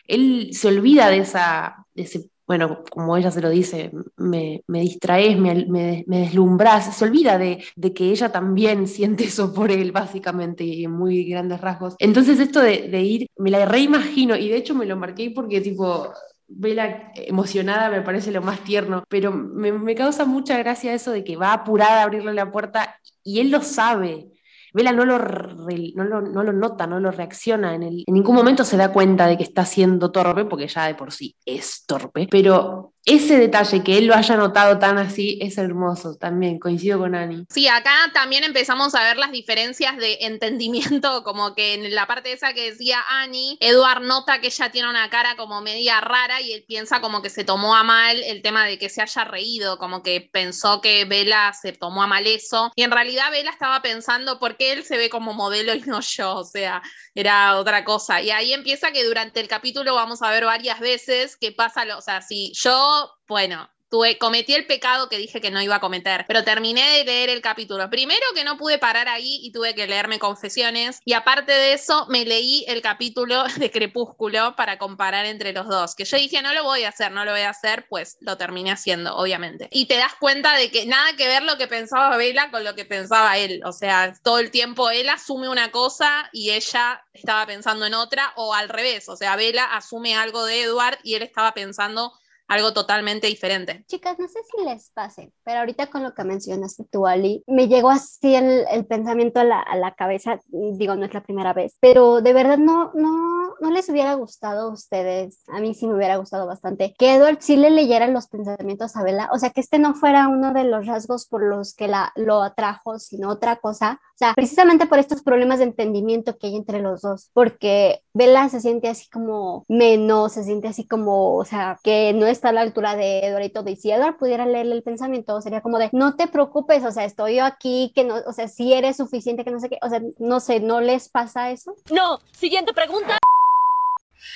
él se olvida de, esa, ese, bueno, como ella se lo dice, me, distraes, me, me, deslumbras, se olvida de, que ella también siente eso por él, básicamente, y en muy grandes rasgos. Entonces esto de, de ir, me la reimagino, y de hecho me lo marqué porque tipo, Vela emocionada me parece lo más tierno, pero me, me, causa mucha gracia eso de que va apurada a abrirle la puerta y él lo sabe. Vela no lo, no lo, no lo nota, no lo reacciona, en, el, en ningún momento se da cuenta de que está siendo torpe, porque ya de por sí es torpe, pero ese detalle, que él lo haya notado tan así, es hermoso también, coincido con Ani. Sí, acá también empezamos a ver las diferencias de entendimiento, como que en la parte esa que decía Ani, Eduard nota que ella tiene una cara como media rara y él piensa como que se tomó a mal el tema de que se haya reído, como que pensó que Vela se tomó a mal eso, y en realidad Vela estaba pensando por qué él se ve como modelo y no yo, o sea, era otra cosa. Y ahí empieza que durante el capítulo vamos a ver varias veces que pasa, lo, o sea, si yo bueno, tuve, cometí el pecado que dije que no iba a cometer, pero terminé de leer el capítulo. Primero que no pude parar ahí y tuve que leerme confesiones, y aparte de eso me leí el capítulo de Crepúsculo para comparar entre los dos, que yo dije no lo voy a hacer, no lo voy a hacer, pues lo terminé haciendo, obviamente. Y te das cuenta de que nada que ver lo que pensaba Bella con lo que pensaba él, o sea, todo el tiempo él asume una cosa y ella estaba pensando en otra, o al revés, o sea, Bella asume algo de Edward y él estaba pensando algo totalmente diferente. Chicas, no sé si les pase, pero ahorita con lo que mencionaste tú, Ali, me llegó así el, el pensamiento a la, a la, cabeza, digo, no es la primera vez, pero de verdad no, no, no les hubiera gustado a ustedes, a mí sí me hubiera gustado bastante, que Edward sí le leyera los pensamientos a Bella, o sea, que este no fuera uno de los rasgos por los que la, lo atrajo, sino otra cosa, o sea, precisamente por estos problemas de entendimiento que hay entre los dos, porque Bella se siente así como menos, se siente así como, o sea, que no es está a la altura de Edward y todo. Y si Edward pudiera leerle el pensamiento, sería como de, no te preocupes, o sea, estoy yo aquí, que no, o sea, si eres suficiente, que no sé qué, o sea, no sé, ¿no les pasa eso? No, siguiente pregunta.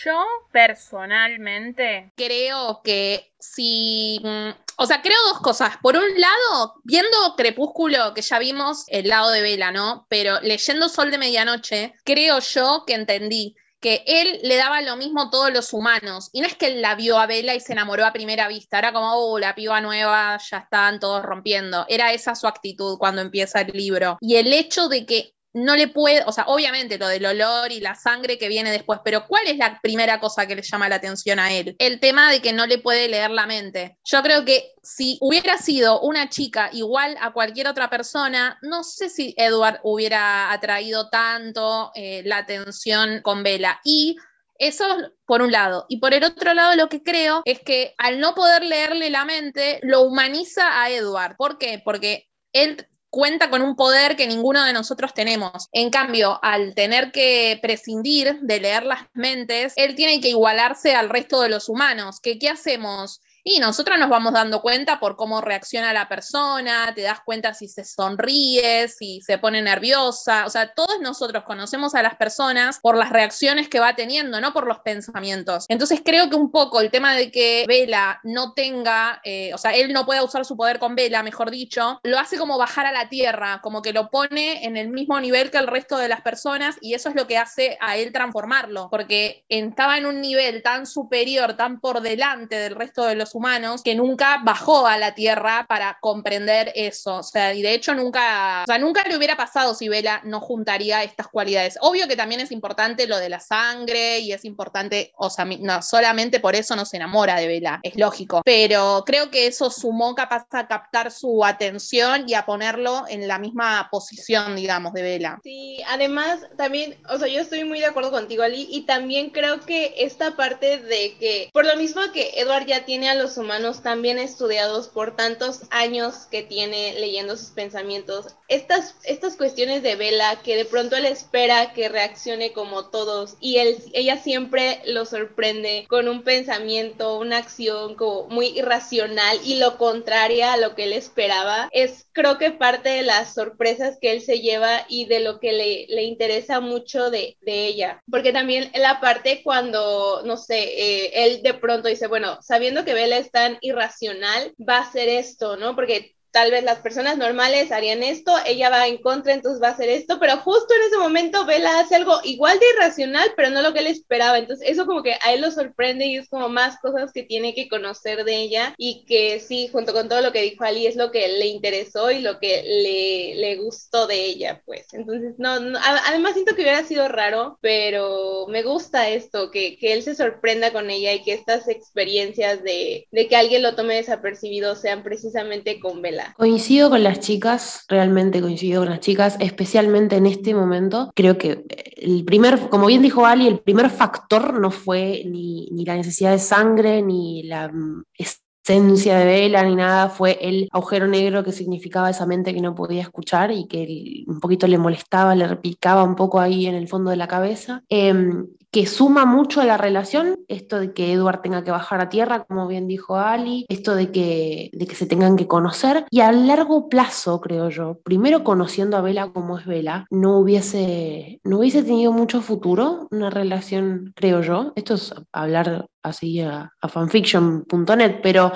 Yo personalmente creo que si, mm, o sea, creo dos cosas. Por un lado, viendo Crepúsculo, que ya vimos el lado de Vela, ¿no? Pero leyendo Sol de Medianoche, creo yo que entendí que él le daba lo mismo a todos los humanos. Y no es que él la vio a Vela y se enamoró a primera vista, era como, oh, la piba nueva, ya están todos rompiendo. Era esa su actitud cuando empieza el libro. Y el hecho de que no le puede, o sea, obviamente lo del olor y la sangre que viene después, pero ¿cuál es la primera cosa que le llama la atención a él? El tema de que no le puede leer la mente. Yo creo que si hubiera sido una chica igual a cualquier otra persona, no sé si Edward hubiera atraído tanto eh, la atención con Bella. Y eso por un lado. Y por el otro lado, lo que creo es que al no poder leerle la mente, lo humaniza a Edward. ¿Por qué? Porque él cuenta con un poder que ninguno de nosotros tenemos. En cambio, al tener que prescindir de leer las mentes, él tiene que igualarse al resto de los humanos. ¿Qué hacemos? Y nosotros nos vamos dando cuenta por cómo reacciona la persona, te das cuenta si se sonríe, si se pone nerviosa, o sea, todos nosotros conocemos a las personas por las reacciones que va teniendo, no por los pensamientos. Entonces creo que un poco el tema de que Vela no tenga, eh, o sea, él no pueda usar su poder con Vela, mejor dicho, lo hace como bajar a la tierra, como que lo pone en el mismo nivel que el resto de las personas y eso es lo que hace a él transformarlo, porque estaba en un nivel tan superior, tan por delante del resto de los humanos que nunca bajó a la Tierra para comprender eso. O sea, y de hecho nunca, o sea, nunca le hubiera pasado si Vela no juntaría estas cualidades. Obvio que también es importante lo de la sangre y es importante, o sea, no solamente por eso no se enamora de Vela, es lógico, pero creo que eso sumó capaz a captar su atención y a ponerlo en la misma posición, digamos, de Vela. Sí, además también, o sea, yo estoy muy de acuerdo contigo, Ali, y también creo que esta parte de que, por lo mismo que Edward ya tiene a los humanos tan bien estudiados por tantos años que tiene leyendo sus pensamientos. Estas, estas cuestiones de Vela, que de pronto él espera que reaccione como todos y él, ella siempre lo sorprende con un pensamiento, una acción como muy irracional y lo contraria a lo que él esperaba, es creo que parte de las sorpresas que él se lleva y de lo que le, le interesa mucho de, de, ella. Porque también la parte cuando, no sé, eh, él de pronto dice, bueno, sabiendo que Vela es tan irracional, va a ser esto, ¿no? Porque tal vez las personas normales harían esto, ella va en contra, entonces va a hacer esto, pero justo en ese momento Bella hace algo igual de irracional, pero no lo que él esperaba. Entonces eso como que a él lo sorprende y es como más cosas que tiene que conocer de ella y que sí, junto con todo lo que dijo Ali, es lo que le interesó y lo que le, le gustó de ella, pues. Entonces, no, además siento que hubiera sido raro, pero me gusta esto, que, que él se sorprenda con ella y que estas experiencias de, de que alguien lo tome desapercibido sean precisamente con Coincido con las chicas, realmente coincido con las chicas, especialmente en este momento. Creo que el primer, como bien dijo Ali, el primer factor no fue ni, ni la necesidad de sangre, ni la mm, esencia de vela ni nada, fue el agujero negro que significaba esa mente que no podía escuchar y que un poquito le molestaba, le replicaba un poco ahí en el fondo de la cabeza. Em, que suma mucho a la relación, esto de que Edward tenga que bajar a tierra, como bien dijo Ali, esto de que, de que se tengan que conocer, y a largo plazo, creo yo, primero conociendo a Vela como es Vela, no hubiese, no hubiese tenido mucho futuro una relación, creo yo, esto es hablar así a, a fanfiction.net, pero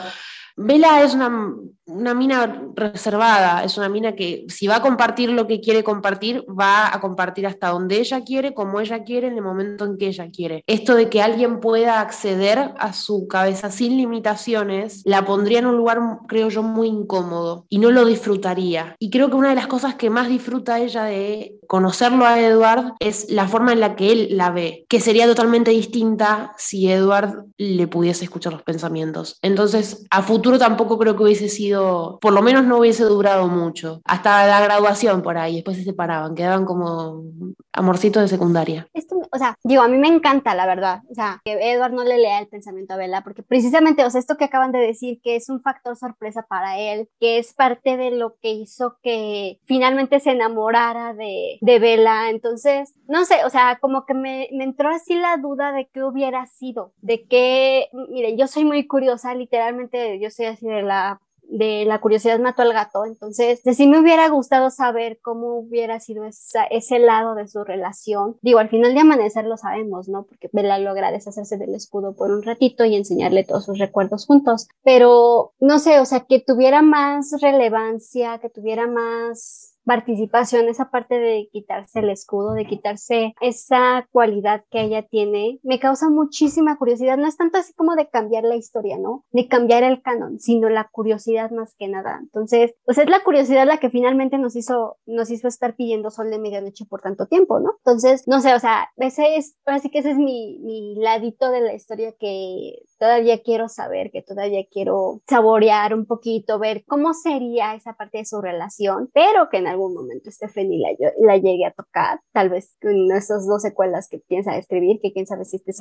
Vela es una, una mina reservada, es una mina que si va a compartir lo que quiere compartir, va a compartir hasta donde ella quiere, como ella quiere, en el momento en que ella quiere. Esto de que alguien pueda acceder a su cabeza sin limitaciones, la pondría en un lugar, creo yo, muy incómodo y no lo disfrutaría. Y creo que una de las cosas que más disfruta ella de conocerlo a Edward es la forma en la que él la ve, que sería totalmente distinta si Edward le pudiese escuchar los pensamientos. Entonces, a futuro tampoco creo que hubiese sido, por lo menos no hubiese durado mucho, hasta la graduación por ahí, después se separaban, quedaban como amorcitos de secundaria. Esto, o sea, digo, a mí me encanta, la verdad, o sea, que Edward no le lea el pensamiento a Bella, porque precisamente, o sea, esto que acaban de decir, que es un factor sorpresa para él, que es parte de lo que hizo que finalmente se enamorara de, de Bella, entonces, no sé, o sea, como que me, me entró así la duda de qué hubiera sido, de que, miren, yo soy muy curiosa, literalmente, yo soy así de la de la curiosidad mató al gato, entonces de sí me hubiera gustado saber cómo hubiera sido esa, ese lado de su relación. Digo, al final de amanecer lo sabemos, ¿no? Porque Bella logra deshacerse del escudo por un ratito y enseñarle todos sus recuerdos juntos, pero no sé, o sea, que tuviera más relevancia, que tuviera más participación, esa parte de quitarse el escudo, de quitarse esa cualidad que ella tiene, me causa muchísima curiosidad. No es tanto así como de cambiar la historia, ¿no? De cambiar el canon, sino la curiosidad más que nada. Entonces, pues es la curiosidad la que finalmente nos hizo, nos hizo estar pidiendo Sol de Medianoche por tanto tiempo, ¿no? Entonces, no sé, o sea, ese es, así que ese es mi, mi ladito de la historia que todavía quiero saber, que todavía quiero saborear un poquito, ver cómo sería esa parte de su relación, pero que en algún momento Stephanie la, la llegue a tocar, tal vez con esas dos secuelas que piensa escribir, que quién sabe si este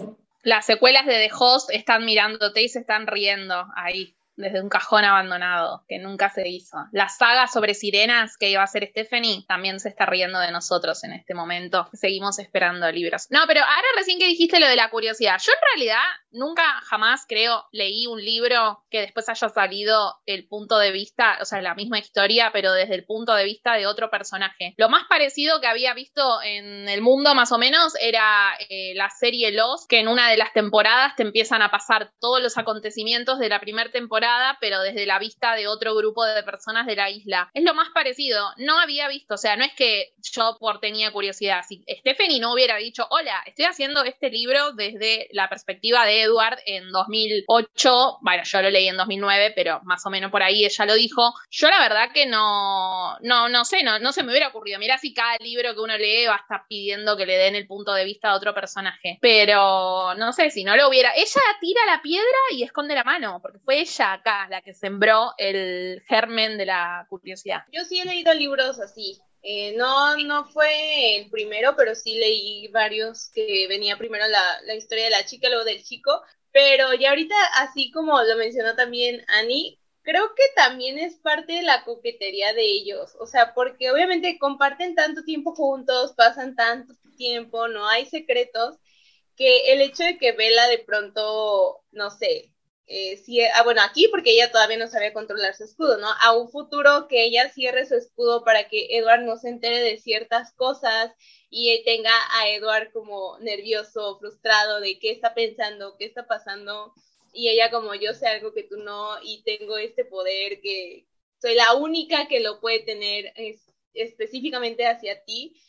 Las secuelas de The Host están mirándote y se están riendo ahí desde un cajón abandonado, que nunca se hizo. La saga sobre sirenas que iba a hacer Stephanie también se está riendo de nosotros en este momento. Seguimos esperando libros. No, pero ahora recién que dijiste lo de la curiosidad, yo en realidad nunca jamás creo leí un libro que después haya salido el punto de vista, o sea, la misma historia, pero desde el punto de vista de otro personaje. Lo más parecido que había visto en el mundo más o menos era eh, la serie Los, que en una de las temporadas te empiezan a pasar todos los acontecimientos de la primera temporada pero desde la vista de otro grupo de personas de la isla. Es lo más parecido. No había visto, o sea, no es que yo por tenía curiosidad. Si Stephanie no hubiera dicho, hola, estoy haciendo este libro desde la perspectiva de Edward en 2008, bueno, yo lo leí en 2009, pero más o menos por ahí ella lo dijo. Yo la verdad que no, no, no sé, no, no se me hubiera ocurrido. Mira si cada libro que uno lee va a estar pidiendo que le den el punto de vista de otro personaje. Pero no sé, si no lo hubiera. Ella tira la piedra y esconde la mano, porque fue ella acá la que sembró el germen de la curiosidad. Yo sí he leído libros así. Eh, no, no fue el primero, pero sí leí varios que venía primero la, la historia de la chica, luego del chico. Pero ya ahorita, así como lo mencionó también Annie, creo que también es parte de la coquetería de ellos. O sea, porque obviamente comparten tanto tiempo juntos, pasan tanto tiempo, no hay secretos, que el hecho de que Vela de pronto, no sé, eh, ah, bueno, aquí porque ella todavía no sabía controlar su escudo, ¿no? A un futuro que ella cierre su escudo para que Edward no se entere de ciertas cosas y tenga a Edward como nervioso, frustrado de qué está pensando, qué está pasando, y ella como yo sé algo que tú no y tengo este poder que soy la única que lo puede tener específicamente hacia ti,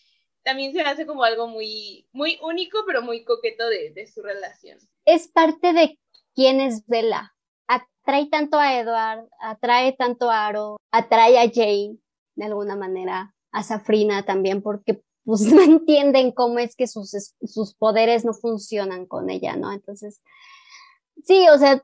también se hace como algo muy, muy único, pero muy coqueto de, de su relación. Es parte de quién es Bella. Atrae tanto a Edward, atrae tanto a Aro, atrae a Jane de alguna manera, a Safrina también, porque pues no entienden cómo es que sus, sus poderes no funcionan con ella, ¿no? Entonces, sí, o sea,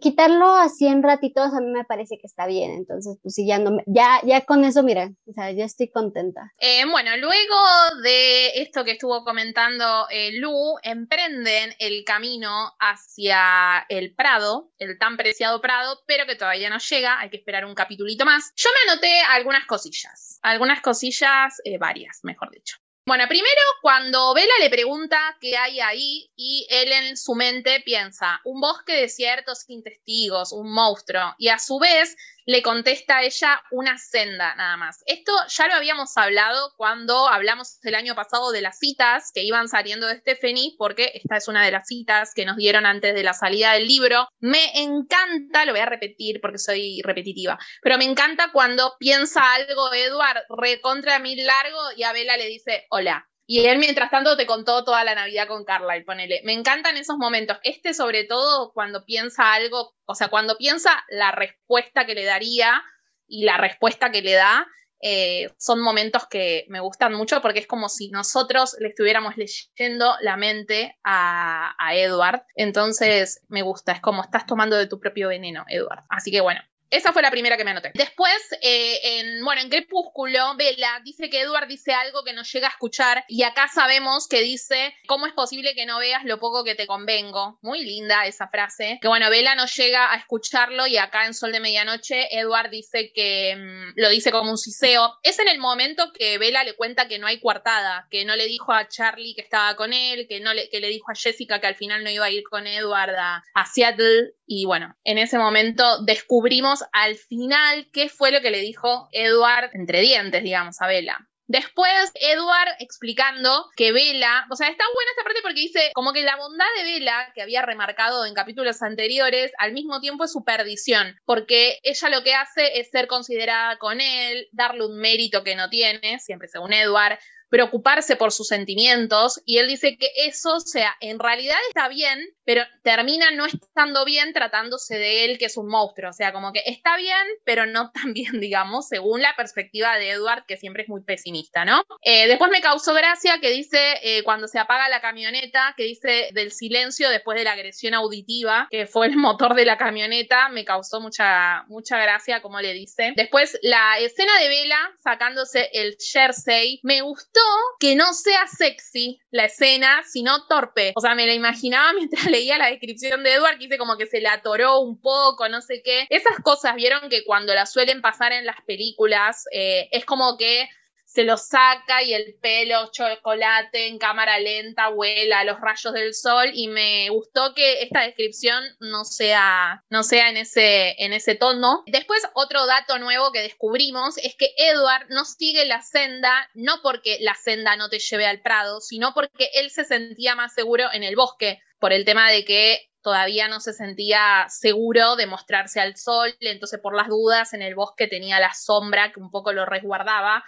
quitarlo así en ratitos a mí me parece que está bien, entonces pues sí, ya, no, ya, ya con eso, mira, o sea, ya estoy contenta. Eh, bueno, luego de esto que estuvo comentando eh, Lu, emprenden el camino hacia el Prado, el tan preciado Prado, pero que todavía no llega, hay que esperar un capitulito más. Yo me anoté algunas cosillas, algunas cosillas, eh, varias, mejor dicho. Bueno, primero cuando Vela le pregunta qué hay ahí y él en su mente piensa un bosque desierto sin testigos, un monstruo, y a su vez le contesta a ella una senda nada más. Esto ya lo habíamos hablado cuando hablamos el año pasado de las citas que iban saliendo de Stephanie, porque esta es una de las citas que nos dieron antes de la salida del libro. Me encanta, lo voy a repetir porque soy repetitiva, pero me encanta cuando piensa algo Edward recontra mil largo y a Bella le dice hola. Y él, mientras tanto, te contó toda la Navidad con Carla, y ponele. Me encantan esos momentos. Este, sobre todo, cuando piensa algo, o sea, cuando piensa la respuesta que le daría y la respuesta que le da, eh, son momentos que me gustan mucho porque es como si nosotros le estuviéramos leyendo la mente a, a Edward. Entonces, me gusta. Es como estás tomando de tu propio veneno, Edward. Así que bueno, esa fue la primera que me anoté. Después, eh, en, bueno, en Crepúsculo, Vela dice que Edward dice algo que no llega a escuchar y acá sabemos que dice, ¿cómo es posible que no veas lo poco que te convengo? Muy linda esa frase. Que bueno, Vela no llega a escucharlo y acá en Sol de Medianoche, Edward dice que mm, lo dice como un siseo. Es en el momento que Vela le cuenta que no hay coartada, que no le dijo a Charlie que estaba con él, que, no le, que le dijo a Jessica que al final no iba a ir con Edward a Seattle. Y bueno, en ese momento descubrimos al final qué fue lo que le dijo Edward entre dientes, digamos, a Bella. Después, Edward explicando que Bella, o sea, está buena esta parte porque dice como que la bondad de Bella, que había remarcado en capítulos anteriores, al mismo tiempo es su perdición, porque ella lo que hace es ser considerada con él, darle un mérito que no tiene, siempre según Edward, preocuparse por sus sentimientos y él dice que eso, o sea, en realidad está bien, pero termina no estando bien tratándose de él, que es un monstruo, o sea, como que está bien, pero no tan bien, digamos, según la perspectiva de Edward, que siempre es muy pesimista, ¿no? Eh, después me causó gracia que dice, eh, cuando se apaga la camioneta, que dice del silencio después de la agresión auditiva, que fue el motor de la camioneta, me causó mucha, mucha gracia, como le dice. Después, la escena de Vela sacándose el jersey, me gustó que no sea sexy la escena, sino torpe. O sea, me la imaginaba mientras leía la descripción de Edward, que dice como que se le atoró un poco, no sé qué. Esas cosas, vieron que cuando las suelen pasar en las películas, eh, es como que se lo saca y el pelo chocolate en cámara lenta vuela a los rayos del sol y me gustó que esta descripción no sea, no sea en, ese, en ese tono. Después otro dato nuevo que descubrimos es que Edward no sigue la senda no porque la senda no te lleve al prado, sino porque él se sentía más seguro en el bosque por el tema de que todavía no se sentía seguro de mostrarse al sol, entonces por las dudas en el bosque tenía la sombra que un poco lo resguardaba,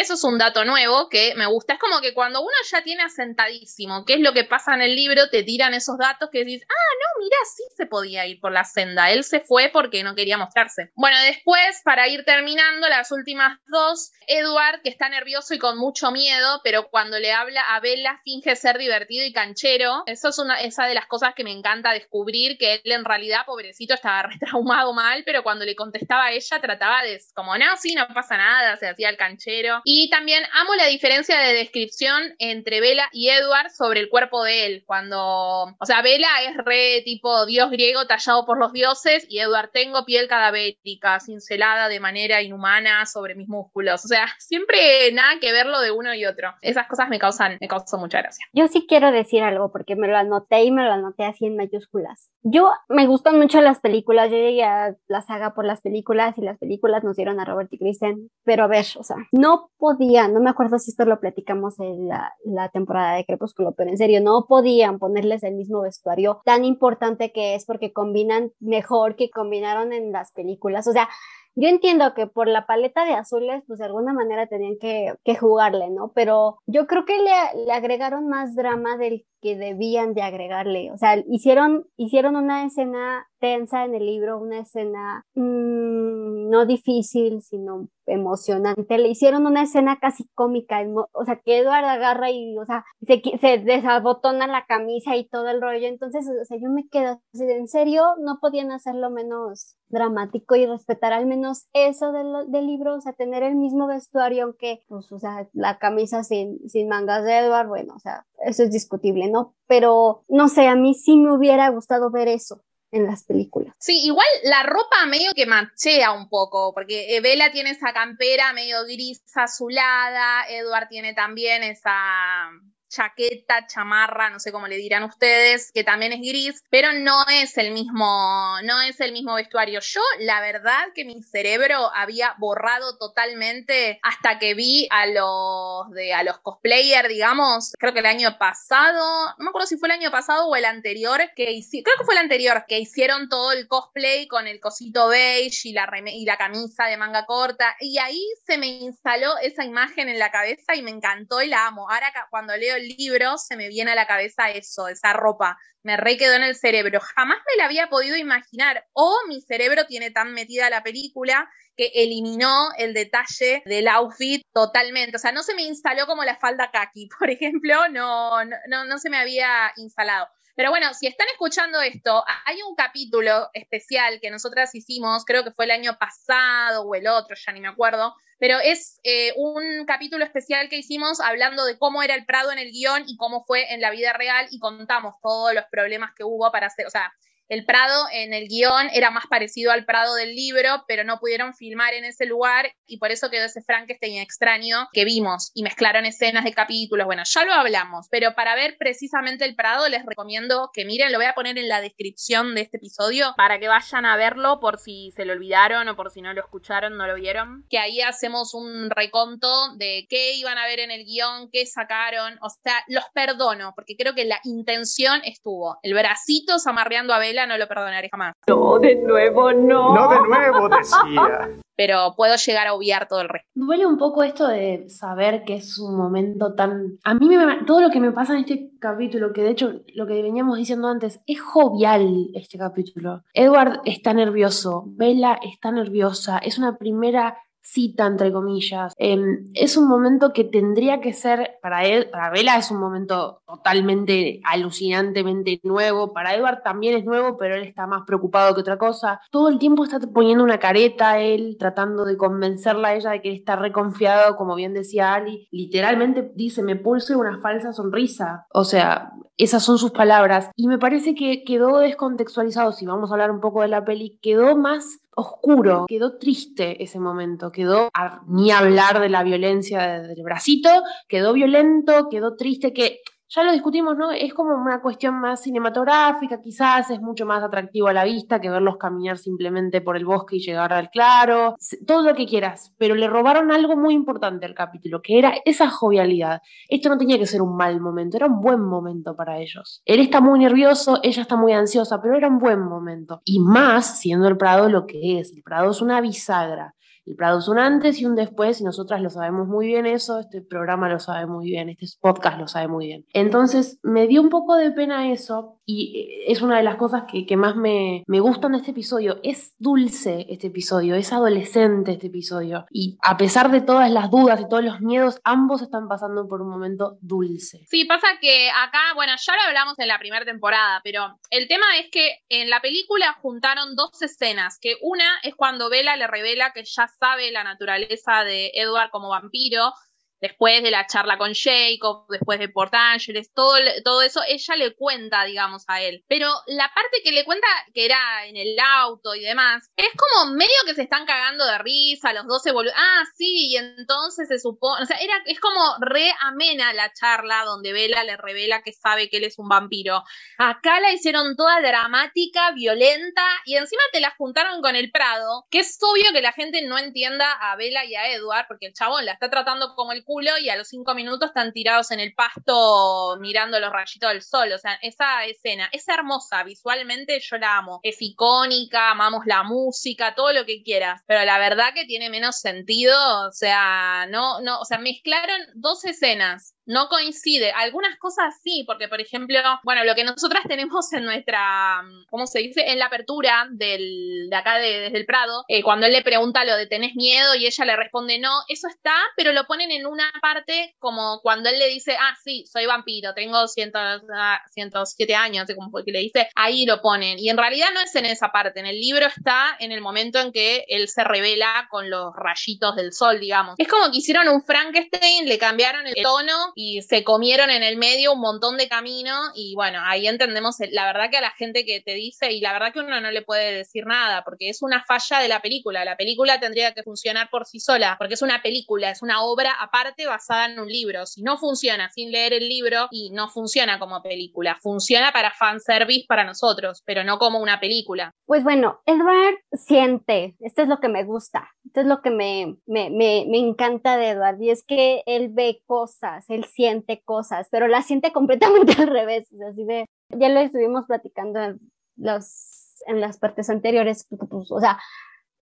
eso es un dato nuevo que me gusta. Es como que cuando uno ya tiene asentadísimo qué es lo que pasa en el libro, te tiran esos datos que dices, ah, no, mira, sí se podía ir por la senda. Él se fue porque no quería mostrarse. Bueno, después, para ir terminando, las últimas dos, Edward, que está nervioso y con mucho miedo, pero cuando le habla a Bella finge ser divertido y canchero. Eso es una esa de las cosas que me encanta descubrir, que él en realidad, pobrecito, estaba retraumado mal, pero cuando le contestaba a ella trataba de, como, no, sí, no pasa nada, se hacía el canchero. Y también amo la diferencia de descripción entre Vela y Edward sobre el cuerpo de él. Cuando, o sea, Vela es re tipo dios griego tallado por los dioses y Edward tengo piel cadavérica, cincelada de manera inhumana sobre mis músculos. O sea, siempre nada que ver lo de uno y otro. Esas cosas me causan, me causan mucha gracia. Yo sí quiero decir algo porque me lo anoté y me lo anoté así en mayúsculas. Yo me gustan mucho las películas, yo llegué a la saga por las películas y las películas nos dieron a Robert y Kristen, pero a ver, o sea, no podían, no me acuerdo si esto lo platicamos en la, temporada de Crepúsculo, pero en serio, no podían ponerles el mismo vestuario tan importante que es porque combinan mejor que combinaron en las películas. O sea, yo entiendo que por la paleta de azules, pues de alguna manera tenían que, que jugarle, ¿no? Pero yo creo que le, le, agregaron más drama del que debían de agregarle. O sea, hicieron, hicieron una escena tensa en el libro, una escena mmm, no difícil, sino emocionante. Le hicieron una escena casi cómica, o sea, que Edward agarra y, o sea, se, desabotona la camisa y todo el rollo. Entonces, o sea, yo me quedo en serio, no podían hacerlo menos dramático y respetar al menos eso del, libro, o sea, tener el mismo vestuario, aunque, pues, o sea, la camisa sin, sin mangas de Edward, bueno, o sea, eso es discutible, ¿no? Pero, no sé, a mí sí me hubiera gustado ver eso en las películas. Sí, igual la ropa medio que machea un poco, porque Bella tiene esa campera medio gris azulada, Edward tiene también esa chaqueta, chamarra, no sé cómo le dirán ustedes, que también es gris, pero no es el mismo, no es el mismo vestuario. Yo, la verdad que mi cerebro había borrado totalmente hasta que vi a los de a los cosplayers, digamos, creo que el año pasado, no me acuerdo si fue el año pasado o el anterior que hicieron, creo que fue el anterior que hicieron todo el cosplay con el cosito beige y la y la camisa de manga corta y ahí se me instaló esa imagen en la cabeza y me encantó y la amo. Ahora cuando leo el libro se me viene a la cabeza eso, esa ropa. Me re quedó en el cerebro. Jamás me la había podido imaginar. O mi cerebro tiene tan metida la película que eliminó el detalle del outfit totalmente. O sea, no se me instaló como la falda kaki, por ejemplo, no, no, no se me había instalado. Pero bueno, si están escuchando esto, hay un capítulo especial que nosotras hicimos, creo que fue el año pasado o el otro, ya ni me acuerdo, pero es eh, un capítulo especial que hicimos hablando de cómo era el Prado en el guion y cómo fue en la vida real y contamos todos los problemas que hubo para hacer, o sea, el Prado en el guion era más parecido al Prado del libro, pero no pudieron filmar en ese lugar y por eso quedó ese Frankenstein extraño que vimos y mezclaron escenas de capítulos. Bueno, ya lo hablamos, pero para ver precisamente el Prado les recomiendo que miren, lo voy a poner en la descripción de este episodio para que vayan a verlo por si se lo olvidaron o por si no lo escucharon, no lo vieron. Que ahí hacemos un reconto de qué iban a ver en el guion, qué sacaron. O sea, los perdono porque creo que la intención estuvo. El bracito amarreando a No lo perdonaré jamás. No, de nuevo no. No de nuevo, decía. Pero puedo llegar a obviar todo el resto. Duele un poco esto de saber que es un momento tan... A mí me, todo lo que me pasa en este capítulo, que de hecho lo que veníamos diciendo antes, es jovial este capítulo. Edward está nervioso, Bella está nerviosa, es una primera cita, entre comillas. Em, es un momento que tendría que ser, para él, para Bella es un momento totalmente alucinantemente nuevo, para Edward también es nuevo, pero él está más preocupado que otra cosa. Todo el tiempo está poniendo una careta él, tratando de convencerla a ella de que está reconfiado, como bien decía Ali. Literalmente dice, me pulse una falsa sonrisa. O sea, esas son sus palabras. Y me parece que quedó descontextualizado, si vamos a hablar un poco de la peli, quedó más oscuro, quedó triste ese momento, quedó ni hablar de la violencia del bracito, quedó violento, quedó triste, que ya lo discutimos, ¿no? Es como una cuestión más cinematográfica, quizás es mucho más atractivo a la vista que verlos caminar simplemente por el bosque y llegar al claro, todo lo que quieras, pero le robaron algo muy importante al capítulo, que era esa jovialidad. Esto no tenía que ser un mal momento, era un buen momento para ellos. Él está muy nervioso, ella está muy ansiosa, pero era un buen momento. Y más siendo el Prado lo que es, el Prado es una bisagra el Prado es un antes y un después, y nosotras lo sabemos muy bien eso, este programa lo sabe muy bien, este podcast lo sabe muy bien. Entonces, me dio un poco de pena eso, y eh, es una de las cosas que, que más me, me gustan de este episodio. Es dulce este episodio, es adolescente este episodio, y a pesar de todas las dudas y todos los miedos, ambos están pasando por un momento dulce. Sí, pasa que acá, bueno, ya lo hablamos en la primera temporada, pero el tema es que en la película juntaron dos escenas, que una es cuando Bella le revela que ya sabe la naturaleza de Edward como vampiro, después de la charla con Jacob, después de Port Angeles, todo, todo eso, ella le cuenta, digamos, a él. Pero la parte que le cuenta, que era en el auto y demás, es como medio que se están cagando de risa, los dos se volvieron, ah, sí, y entonces se supone, o sea, era, es como re amena la charla donde Bella le revela que sabe que él es un vampiro. Acá la hicieron toda dramática, violenta, y encima te la juntaron con el Prado, que es obvio que la gente no entienda a Bella y a Edward, porque el chabón la está tratando como el y a los cinco minutos están tirados en el pasto mirando los rayitos del sol. O sea, esa escena es hermosa, visualmente yo la amo. Es icónica, amamos la música, todo lo que quieras. Pero la verdad que tiene menos sentido. O sea, no, no, o sea, mezclaron dos escenas no coincide. Algunas cosas sí, porque por ejemplo, bueno, lo que nosotras tenemos en nuestra, ¿cómo se dice? En la apertura del, de acá desde el Prado, eh, cuando él le pregunta lo de tenés miedo y ella le responde no, eso está, pero lo ponen en una parte como cuando él le dice, ah, sí, soy vampiro, tengo 107 ah, años, como que le dice, ahí lo ponen. Y en realidad no es en esa parte, en el libro está en el momento en que él se revela con los rayitos del sol, digamos. Es como que hicieron un Frankenstein, le cambiaron el tono y se comieron en el medio un montón de camino y bueno, ahí entendemos la verdad que a la gente que te dice y la verdad que uno no le puede decir nada porque es una falla de la película, la película tendría que funcionar por sí sola porque es una película, es una obra aparte basada en un libro, si no funciona sin leer el libro y no funciona como película, funciona para fanservice para nosotros, pero no como una película. Pues bueno, Edward siente, esto es lo que me gusta, esto es lo que me, me, me, me encanta de Edward y es que él ve cosas, él siente cosas, pero las siente completamente al revés. Así de, ya lo estuvimos platicando en, los, en las partes anteriores, pues, pues, o sea,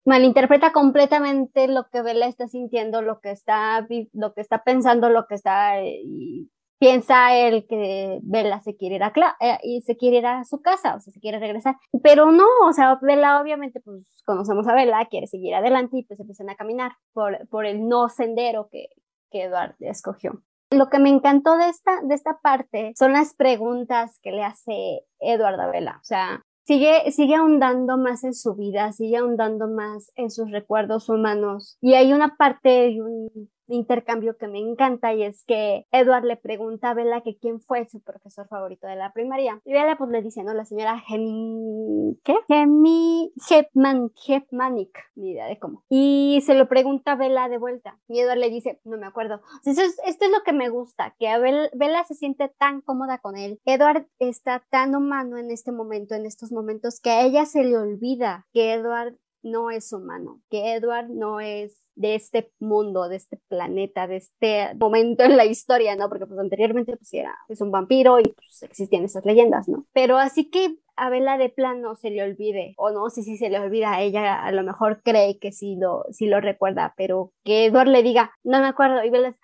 malinterpreta completamente lo que Bella está sintiendo, lo que está, lo que está pensando, lo que está y piensa él que Bella se quiere ir a eh, y se quiere ir a su casa, o sea, se quiere regresar, pero no, o sea, Bella obviamente pues conocemos a Bella, quiere seguir adelante y pues empiezan a caminar por, por el no sendero que, que Edward escogió. Lo que me encantó de esta, de esta parte son las preguntas que le hace Edward a Bella. O sea, sigue, sigue ahondando más en su vida, sigue ahondando más en sus recuerdos humanos. Y hay una parte y un intercambio que me encanta y es que Edward le pregunta a Bella que quién fue su profesor favorito de la primaria. Y Bella pues le dice, ¿no? La señora Gemi... ¿Qué? Gemi... Hepman... Hepmanic. Ni idea de cómo. Y se lo pregunta a Bella de vuelta. Y Edward le dice, no me acuerdo. Eso es, esto es lo que me gusta, que a Bella se siente tan cómoda con él. Edward está tan humano en este momento, en estos momentos, que a ella se le olvida que Edward no es humano, que Edward no es de este mundo, de este planeta, de este momento en la historia, ¿no? Porque pues anteriormente pues era es un vampiro y pues existían esas leyendas, ¿no? Pero así que a Bella de plano se le olvide, o no sé si se le olvida, ella a lo mejor cree que sí lo, lo recuerda, pero que Edward le diga, no me acuerdo, y Bella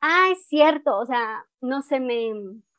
ah, es cierto, o sea, no sé, me,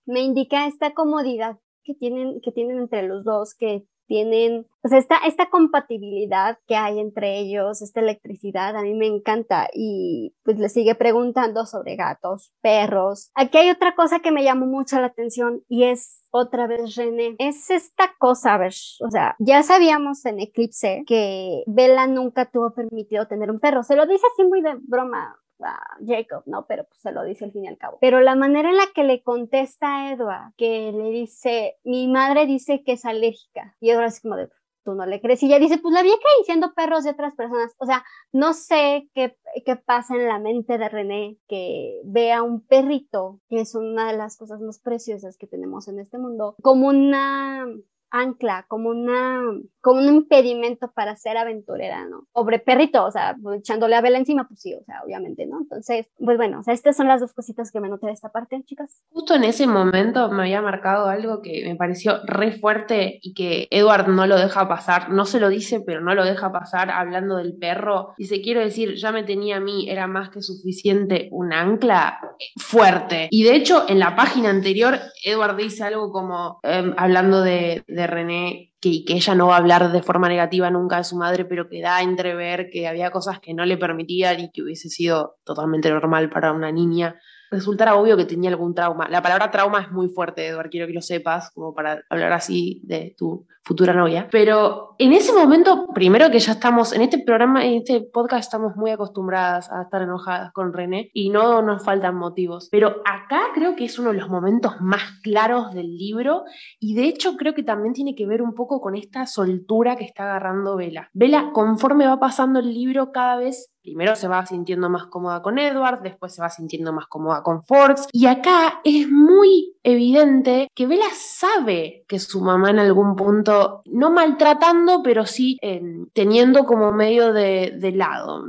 me indica esta comodidad que tienen, que tienen entre los dos, que tienen, pues esta, esta compatibilidad que hay entre ellos, esta electricidad, a mí me encanta y pues le sigue preguntando sobre gatos, perros. Aquí hay otra cosa que me llamó mucho la atención y es otra vez René. Es esta cosa, a ver, o sea, ya sabíamos en Eclipse que Bella nunca tuvo permitido tener un perro, se lo dice así muy de broma, a Jacob, ¿no? Pero pues se lo dice al fin y al cabo. Pero la manera en la que le contesta a Edward, que le dice, mi madre dice que es alérgica, y Edward así como de, tú no le crees, y ella dice, pues la vi acariciando perros de otras personas, o sea, no sé qué, qué pasa en la mente de René que vea un perrito, que es una de las cosas más preciosas que tenemos en este mundo, como una ancla, como una, como un impedimento para ser aventurera, ¿no? Pobre perrito, o sea, echándole a vela encima, pues sí, o sea, obviamente, ¿no? Entonces, pues bueno, o sea, estas son las dos cositas que me noté de esta parte, chicas. Justo en ese momento me había marcado algo que me pareció re fuerte y que Edward no lo deja pasar, no se lo dice, pero no lo deja pasar hablando del perro. Dice, quiero decir, ya me tenía a mí, era más que suficiente un ancla fuerte. Y de hecho, en la página anterior, Edward dice algo como, em, hablando de René que, que ella no va a hablar de forma negativa nunca de su madre, pero que da a entrever que había cosas que no le permitían y que hubiese sido totalmente normal para una niña resultara obvio que tenía algún trauma. La palabra trauma es muy fuerte, Eduardo, quiero que lo sepas, como para hablar así de tu futura novia. Pero en ese momento, primero que ya estamos, en este programa, en este podcast estamos muy acostumbradas a estar enojadas con René y no nos faltan motivos. Pero acá creo que es uno de los momentos más claros del libro y de hecho creo que también tiene que ver un poco con esta soltura que está agarrando Vela. Vela, conforme va pasando el libro, cada vez primero se va sintiendo más cómoda con Edward, después se va sintiendo más cómoda con Forbes. Y acá es muy evidente que Bella sabe que su mamá en algún punto, no maltratando, pero sí eh, teniendo como medio de, de lado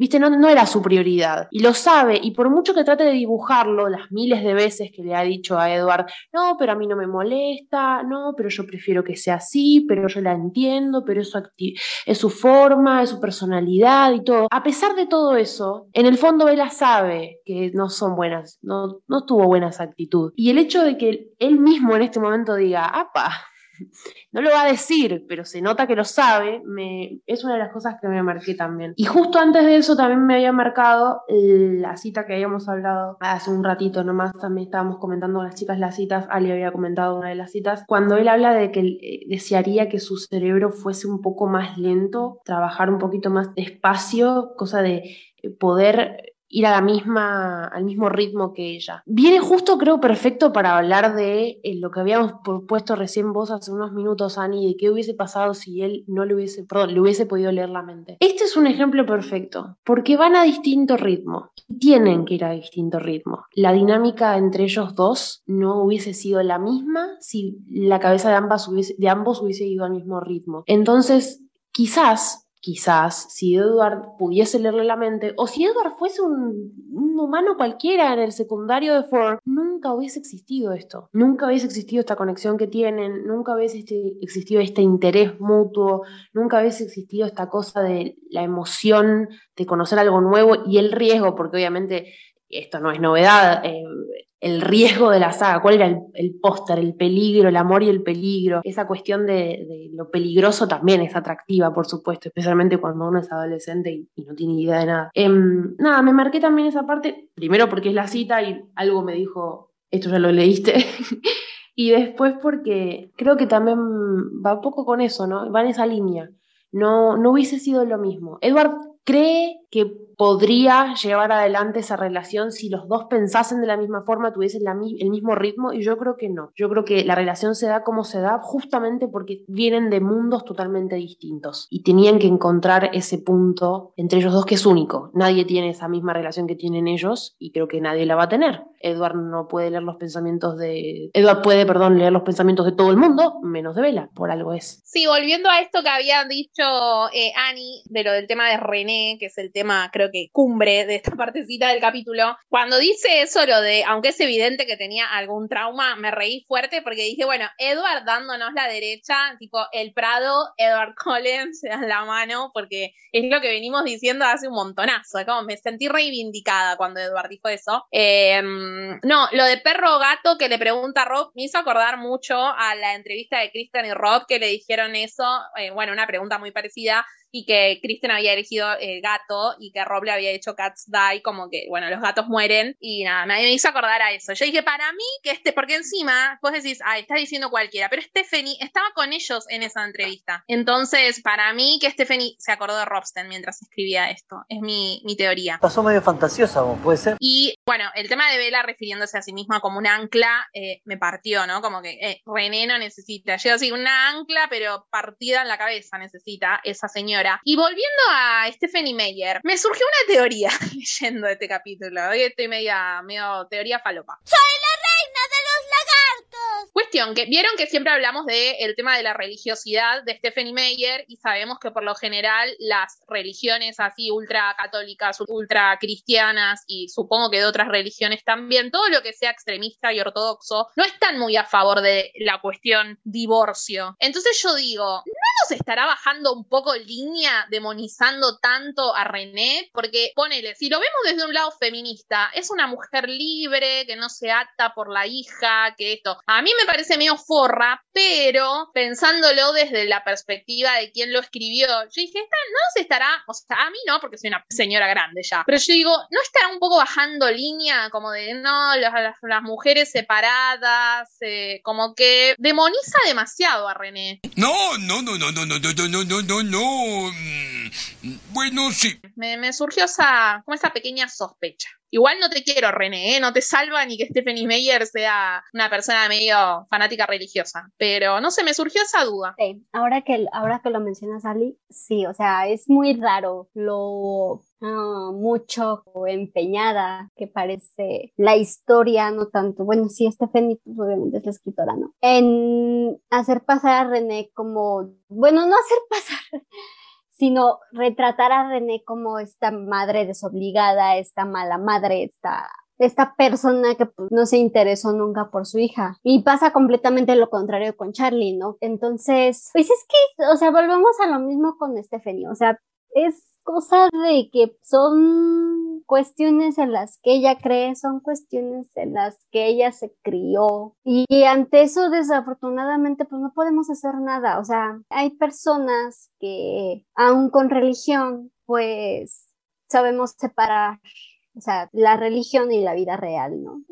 viste, no, no, era su prioridad. Y lo sabe, y por mucho que trate de dibujarlo, las miles de veces que le ha dicho a Edward, no, pero a mí no me molesta, no, pero yo prefiero que sea así, pero yo la entiendo, pero es su, es su forma, es su personalidad y todo. A pesar de todo eso, en el fondo ella sabe que no son buenas, no, no tuvo buenas actitudes. Y el hecho de que él mismo en este momento diga, apa, no lo va a decir, pero se nota que lo sabe, es una de las cosas que me marqué también. Y justo antes de eso también me había marcado la cita que habíamos hablado hace un ratito nomás, también estábamos comentando las chicas las citas, Ali había comentado una de las citas, cuando él habla de que eh, desearía que su cerebro fuese un poco más lento, trabajar un poquito más despacio, cosa de poder ir a la misma, al mismo ritmo que ella. Viene justo, creo, perfecto para hablar de eh, lo que habíamos puesto recién vos hace unos minutos, Ani, de qué hubiese pasado si él no le hubiese, perdón, le hubiese podido leer la mente. Este es un ejemplo perfecto, porque van a distinto ritmo, tienen que ir a distinto ritmo. La dinámica entre ellos dos no hubiese sido la misma si la cabeza de, ambas de ambos hubiese ido al mismo ritmo. Entonces, quizás quizás si Edward pudiese leerle la mente, o si Edward fuese un, humano cualquiera en el secundario de Ford, nunca hubiese existido esto, nunca hubiese existido esta conexión que tienen, nunca hubiese este, existido este interés mutuo, nunca hubiese existido esta cosa de la emoción de conocer algo nuevo y el riesgo, porque obviamente esto no es novedad, eh, el riesgo de la saga, cuál era el, póster, el peligro, el amor y el peligro. Esa cuestión de, lo peligroso también es atractiva, por supuesto, especialmente cuando uno es adolescente y, no tiene idea de nada. Em, nada, me marqué también esa parte, primero porque es la cita y algo me dijo, esto ya lo leíste. y después porque creo que también va un poco con eso, ¿no? Va en esa línea. No, no hubiese sido lo mismo. Edward cree que podría llevar adelante esa relación si los dos pensasen de la misma forma, tuviesen el mismo ritmo, y yo creo que no. Yo creo que la relación se da como se da justamente porque vienen de mundos totalmente distintos y tenían que encontrar ese punto entre ellos dos que es único. Nadie tiene esa misma relación que tienen ellos y creo que nadie la va a tener. Edward no puede leer los pensamientos de... Edward puede, perdón, leer los pensamientos de todo el mundo, menos de Vela, por algo es. Sí, volviendo a esto que había dicho eh, Annie de lo del tema de René, que es el tema, creo que cumbre de esta partecita del capítulo. Cuando dice eso, lo de, aunque es evidente que tenía algún trauma, me reí fuerte porque dije, bueno, Edward dándonos la derecha, tipo el Prado, Edward Collins, se dan la mano, porque es lo que venimos diciendo hace un montonazo. Como me sentí reivindicada cuando Edward dijo eso. Em, no, lo de perro gato que le pregunta a Rob me hizo acordar mucho a la entrevista de Kristen y Rob que le dijeron eso. Eh, bueno, una pregunta muy parecida y que Kristen había elegido el gato y que Rob le había hecho Cats Die, como que, bueno, los gatos mueren y nada, me hizo acordar a eso. Yo dije, para mí, que este, porque encima vos decís, ay, está diciendo cualquiera, pero Stephanie estaba con ellos en esa entrevista. Entonces, para mí, que Stephanie se acordó de Robsten mientras escribía esto. Es mi, mi teoría. Pasó medio fantasiosa, puede ser. Y bueno, el tema de Bella refiriéndose a sí misma como un ancla, eh, me partió, ¿no? Como que eh, René no necesita. Yo así, una ancla, pero partida en la cabeza necesita esa señora y volviendo a Stephanie Meyer, me surgió una teoría leyendo este capítulo. Hoy estoy media, medio teoría falopa. ¡Soy la reina de los lagartos! Cuestión, que vieron que siempre hablamos del tema de la religiosidad de Stephanie Meyer y sabemos que por lo general las religiones así ultra católicas, ultra cristianas y supongo que de otras religiones también, todo lo que sea extremista y ortodoxo, no están muy a favor de la cuestión divorcio. Entonces yo digo, ¿no nos estará bajando un poco línea demonizando tanto a René? Porque ponele, si lo vemos desde un lado feminista, es una mujer libre, que no se ata por la hija, que esto. A mí me parece medio forra, pero pensándolo desde la perspectiva de quien lo escribió, yo dije, esta no se estará, o sea, a mí no, porque soy una señora grande ya, pero yo digo, ¿no estará un poco bajando línea como de, no, las, las, mujeres separadas, eh, como que demoniza demasiado a René? No, no, no, no, no, no, no, no, no, no, no. Bueno, sí. Me, me surgió esa, como esa pequeña sospecha. Igual no te quiero, René, ¿eh? no te salva ni que Stephanie Meyer sea una persona medio fanática religiosa, pero no sé, me surgió esa duda. Sí, ahora que, ahora que lo mencionas, Ali, sí, o sea, es muy raro lo ah, mucho empeñada que parece la historia, no tanto, bueno, sí, Stephanie pues, obviamente es la escritora, ¿no? En hacer pasar a René como, bueno, no hacer pasar sino retratar a René como esta madre desobligada, esta mala madre, esta esta persona que pues, no se interesó nunca por su hija. Y pasa completamente lo contrario con Charlie, ¿no? Entonces, pues es que, o sea, volvemos a lo mismo con Stephanie. O sea, es cosa de que son cuestiones en las que ella cree, son cuestiones en las que ella se crió. Y ante eso desafortunadamente pues no podemos hacer nada, o sea, hay personas que aún con religión pues sabemos separar o sea, la religión y la vida real, ¿no?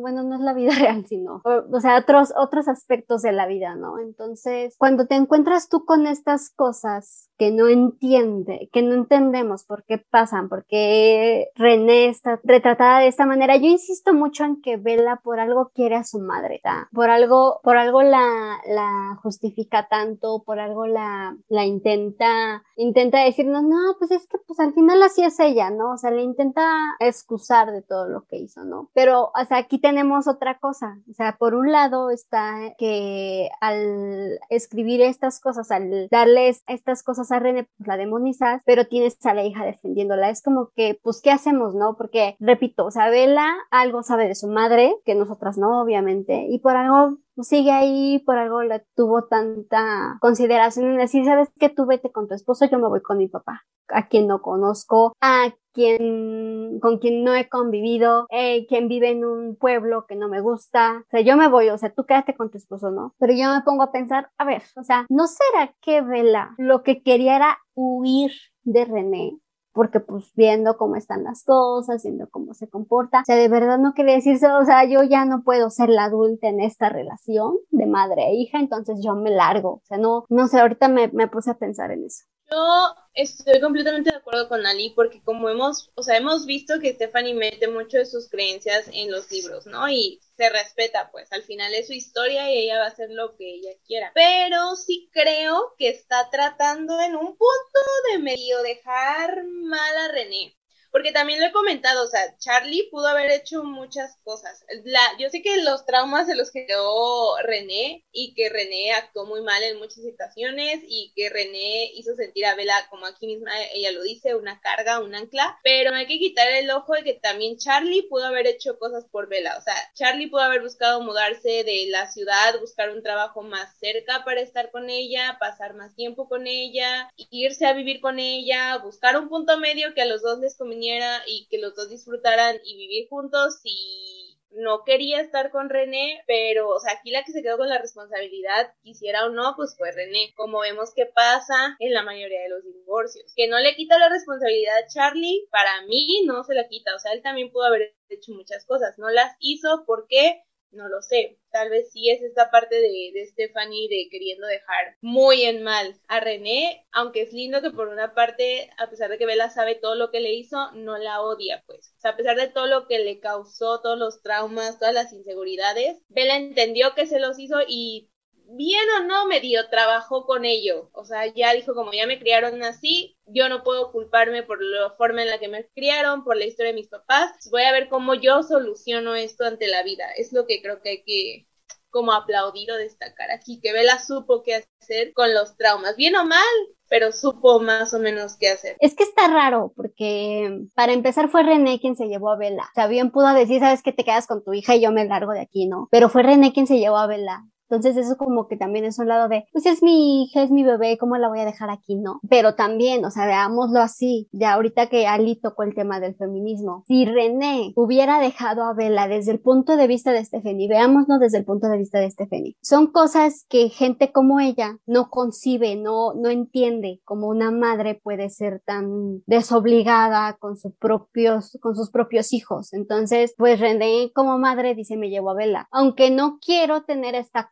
Bueno, no es la vida real, sino, o, sea, otros, otros aspectos de la vida, ¿no? Entonces, cuando te encuentras tú con estas cosas que no entiende, que no entendemos por qué pasan, por qué René está retratada de esta manera, yo insisto mucho en que Bella por algo quiere a su madre, ¿tá? por algo, por algo la, la justifica tanto, por algo la, la intenta, intenta decirnos, no, pues es que pues al final así es ella, ¿no? O sea, le intenta excusar de todo lo que hizo, ¿no? Pero, o sea, aquí tenemos otra cosa. O sea, por un lado está que al escribir estas cosas, al darles estas cosas a René, pues la demonizas, pero tienes a la hija defendiéndola. Es como que, pues, ¿qué hacemos, no? Porque, repito, o sea, Bella algo sabe de su madre, que nosotras no, obviamente, y por algo sigue ahí, por algo le tuvo tanta consideración en decir, sabes que tú vete con tu esposo, yo me voy con mi papá, a quien no conozco, a quien, con quien no he convivido, eh, quien vive en un pueblo que no me gusta, o sea, yo me voy, o sea, tú quédate con tu esposo, ¿no? Pero yo me pongo a pensar, a ver, o sea, ¿no será que Vela lo que quería era huir de René? Porque pues viendo cómo están las cosas, viendo cómo se comporta, o sea, de verdad no quería decirse, o sea, yo ya no puedo ser la adulta en esta relación de madre e hija, entonces yo me largo, o sea, no, no sé, ahorita me, me puse a pensar en eso. Yo estoy completamente de acuerdo con Ali porque como hemos, o sea, hemos visto que Stephanie mete mucho de sus creencias en los libros, ¿no? Y se respeta, pues al final es su historia y ella va a hacer lo que ella quiera. Pero sí creo que está tratando en un punto de medio dejar mal a René. Porque también lo he comentado, o sea, Charlie pudo haber hecho muchas cosas. La, yo sé que los traumas se los quedó René y que René actuó muy mal en muchas situaciones y que René hizo sentir a Bella, como aquí misma ella lo dice, una carga, un ancla. Pero hay que quitar el ojo de que también Charlie pudo haber hecho cosas por Bella. O sea, Charlie pudo haber buscado mudarse de la ciudad, buscar un trabajo más cerca para estar con ella, pasar más tiempo con ella, irse a vivir con ella, buscar un punto medio que a los dos les conveniera y que los dos disfrutaran y vivir juntos y no quería estar con René, pero, o sea, aquí la que se quedó con la responsabilidad, quisiera o no, pues fue René. Como vemos que pasa en la mayoría de los divorcios. Que no le quita la responsabilidad a Charlie, para mí no se la quita. O sea, él también pudo haber hecho muchas cosas. No las hizo porque no lo sé. Tal vez sí es esta parte de, de Stephanie de queriendo dejar muy en mal a René, aunque es lindo que por una parte, a pesar de que Bella sabe todo lo que le hizo, no la odia, pues. O sea, a pesar de todo lo que le causó, todos los traumas, todas las inseguridades, Bella entendió que se los hizo y bien o no, medio trabajó con ello. O sea, ya dijo, como ya me criaron así, yo no puedo culparme por la forma en la que me criaron, por la historia de mis papás. Voy a ver cómo yo soluciono esto ante la vida. Es lo que creo que hay que como aplaudir o destacar aquí, que Bella supo qué hacer con los traumas, bien o mal, pero supo más o menos qué hacer. Es que está raro, porque para empezar fue René quien se llevó a Bella. O sea, bien pudo decir, sabes que te quedas con tu hija y yo me largo de aquí, ¿no? Pero fue René quien se llevó a Bella. Entonces eso como que también es un lado de, pues es mi hija, es mi bebé, ¿cómo la voy a dejar aquí? No. Pero también, o sea, veámoslo así, ya ahorita que Ali tocó el tema del feminismo, si René hubiera dejado a Bella desde el punto de vista de Stephanie, veámoslo desde el punto de vista de Stephanie, son cosas que gente como ella no concibe, no, no entiende como una madre puede ser tan desobligada con sus propios, con sus propios hijos. Entonces, pues René como madre dice, me llevo a Bella. Aunque no quiero tener esta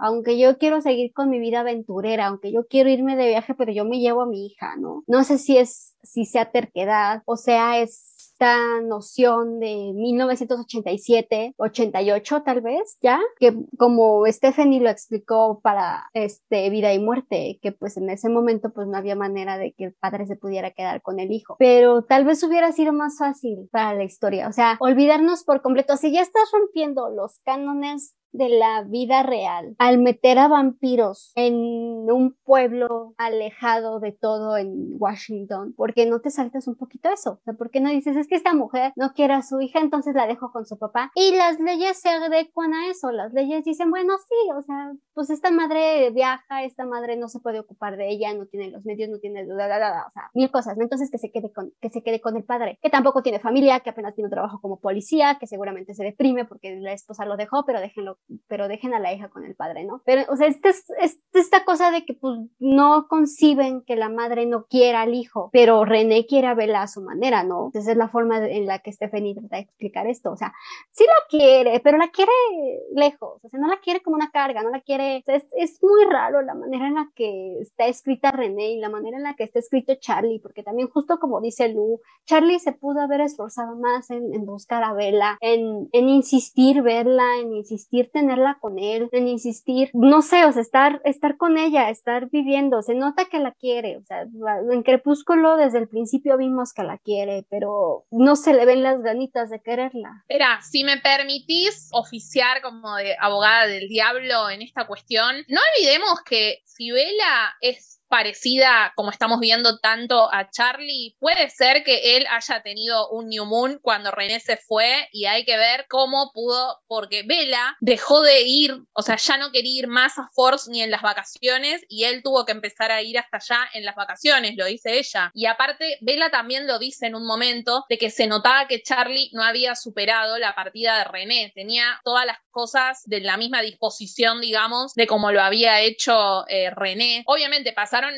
aunque yo quiero seguir con mi vida aventurera, aunque yo quiero irme de viaje, pero yo me llevo a mi hija, ¿no? No sé si es, si sea terquedad, o sea, es esta noción de 1987, 88 tal vez, ya, que como Stephanie lo explicó para este vida y muerte, que pues en ese momento pues no había manera de que el padre se pudiera quedar con el hijo, pero tal vez hubiera sido más fácil para la historia, o sea, olvidarnos por completo, si ya estás rompiendo los cánones de la vida real al meter a vampiros en un pueblo alejado de todo en Washington, ¿por qué no te saltas un poquito eso? O sea, ¿por qué no dices es que esta mujer no quiere a su hija, entonces la dejo con su papá? Y las leyes se adecuan a eso, las leyes dicen, bueno, sí, o sea, pues esta madre viaja, esta madre no se puede ocupar de ella, no tiene los medios, no tiene, o sea, mil cosas. Entonces que se quede con, que se quede con el padre, que tampoco tiene familia, que apenas tiene un trabajo como policía, que seguramente se deprime porque la esposa lo dejó, pero déjenlo pero, dejen a la hija con el padre, ¿no? Pero, o sea, esta es, esta cosa de que pues no conciben que la madre no quiera al hijo, pero René quiere a Bella a su manera, ¿no? Esa es la forma en la que Stephanie trata de explicar esto, o sea, sí la quiere, pero la quiere lejos, o sea, no la quiere como una carga, no la quiere, es, es muy raro la manera en la que está escrita René y la manera en la que está escrito Charlie, porque también justo como dice Lu, Charlie se pudo haber esforzado más en, en buscar a Bella, en, en insistir verla, en insistir tenerla con él, en insistir, no sé, o sea, estar, estar con ella, estar viviendo, se nota que la quiere, o sea, en Crepúsculo desde el principio vimos que la quiere, pero no se le ven las ganitas de quererla. Espera, si me permitís oficiar como de abogada del diablo en esta cuestión, no olvidemos que si Bella es parecida, como estamos viendo tanto a Charlie, puede ser que él haya tenido un New Moon cuando René se fue y hay que ver cómo pudo, porque Bella dejó de ir, o sea, ya no quería ir más a Force ni en las vacaciones y él tuvo que empezar a ir hasta allá en las vacaciones, lo dice ella. Y aparte, Bella también lo dice en un momento de que se notaba que Charlie no había superado la partida de René, tenía todas las cosas de la misma disposición, digamos, de como lo había hecho eh, René. Obviamente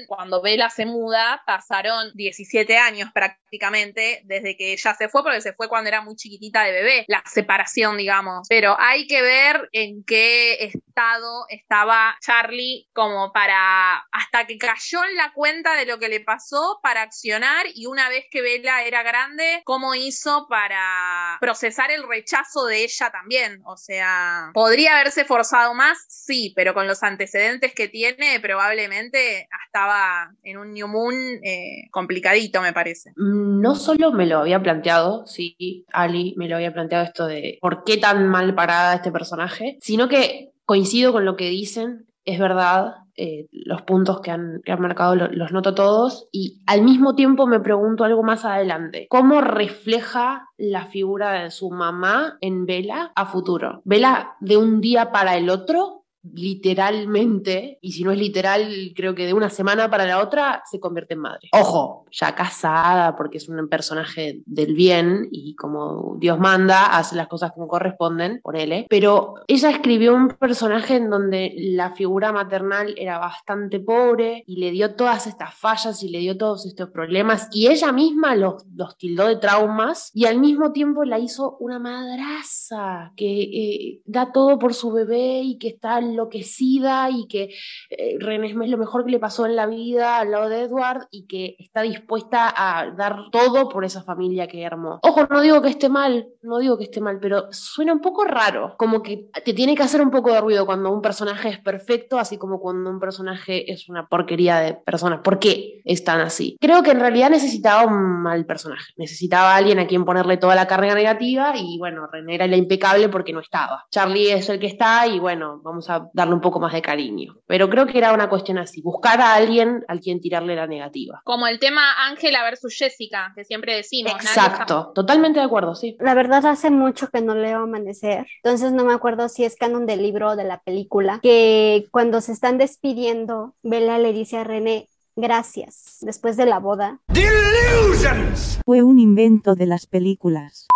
cuando Bella se muda, pasaron 17 años prácticamente desde que ella se fue, porque se fue cuando era muy chiquitita de bebé, la separación, digamos. Pero hay que ver en qué estado estaba Charlie como para, hasta que cayó en la cuenta de lo que le pasó para accionar y una vez que Bella era grande, cómo hizo para procesar el rechazo de ella también. O sea, ¿Podría haberse forzado más? Sí, pero con los antecedentes que tiene, probablemente estaba en un New Moon eh, complicadito, me parece. Mm, no solo me lo había planteado, sí, Ali me lo había planteado esto de por qué tan mal parada este personaje, sino que coincido con lo que dicen, es verdad, eh, los puntos que han, marcado los noto todos y al mismo tiempo me pregunto algo más adelante. ¿Cómo refleja la figura de su mamá en Vela a futuro? Vela de un día para el otro literalmente, y si no es literal, creo que de una semana para la otra se convierte en madre. Ojo, ya casada porque es un personaje del bien y como Dios manda, hace las cosas como corresponden, por él, pero ella escribió un personaje en donde la figura maternal era bastante pobre y le dio todas estas fallas y le dio todos estos problemas y ella misma los, los tildó de traumas y al mismo tiempo la hizo una madraza que eh, da todo por su bebé y que está enloquecida y que eh, René es lo mejor que le pasó en la vida al lado de Edward y que está dispuesta a dar todo por esa familia que armó. Ojo, no digo que esté mal, no digo que esté mal, pero suena un poco raro, como que te tiene que hacer un poco de ruido cuando un personaje es perfecto, así como cuando un personaje es una porquería de personas. ¿Por qué están así? Creo que en realidad necesitaba un mal personaje, necesitaba a alguien a quien ponerle toda la carga negativa y bueno, René era la impecable porque no estaba. Charlie es el que está y bueno, vamos a darle un poco más de cariño. Pero creo que era una cuestión así, buscar a alguien al quien tirarle la negativa. Como el tema Ángela versus Jessica, que siempre decimos. Exacto, totalmente de acuerdo, sí. La verdad hace mucho que no leo Amanecer, entonces no me acuerdo si es canon del libro o de la película, que cuando se están despidiendo, Bella le dice a René, gracias, después de la boda. Fue un invento de las películas.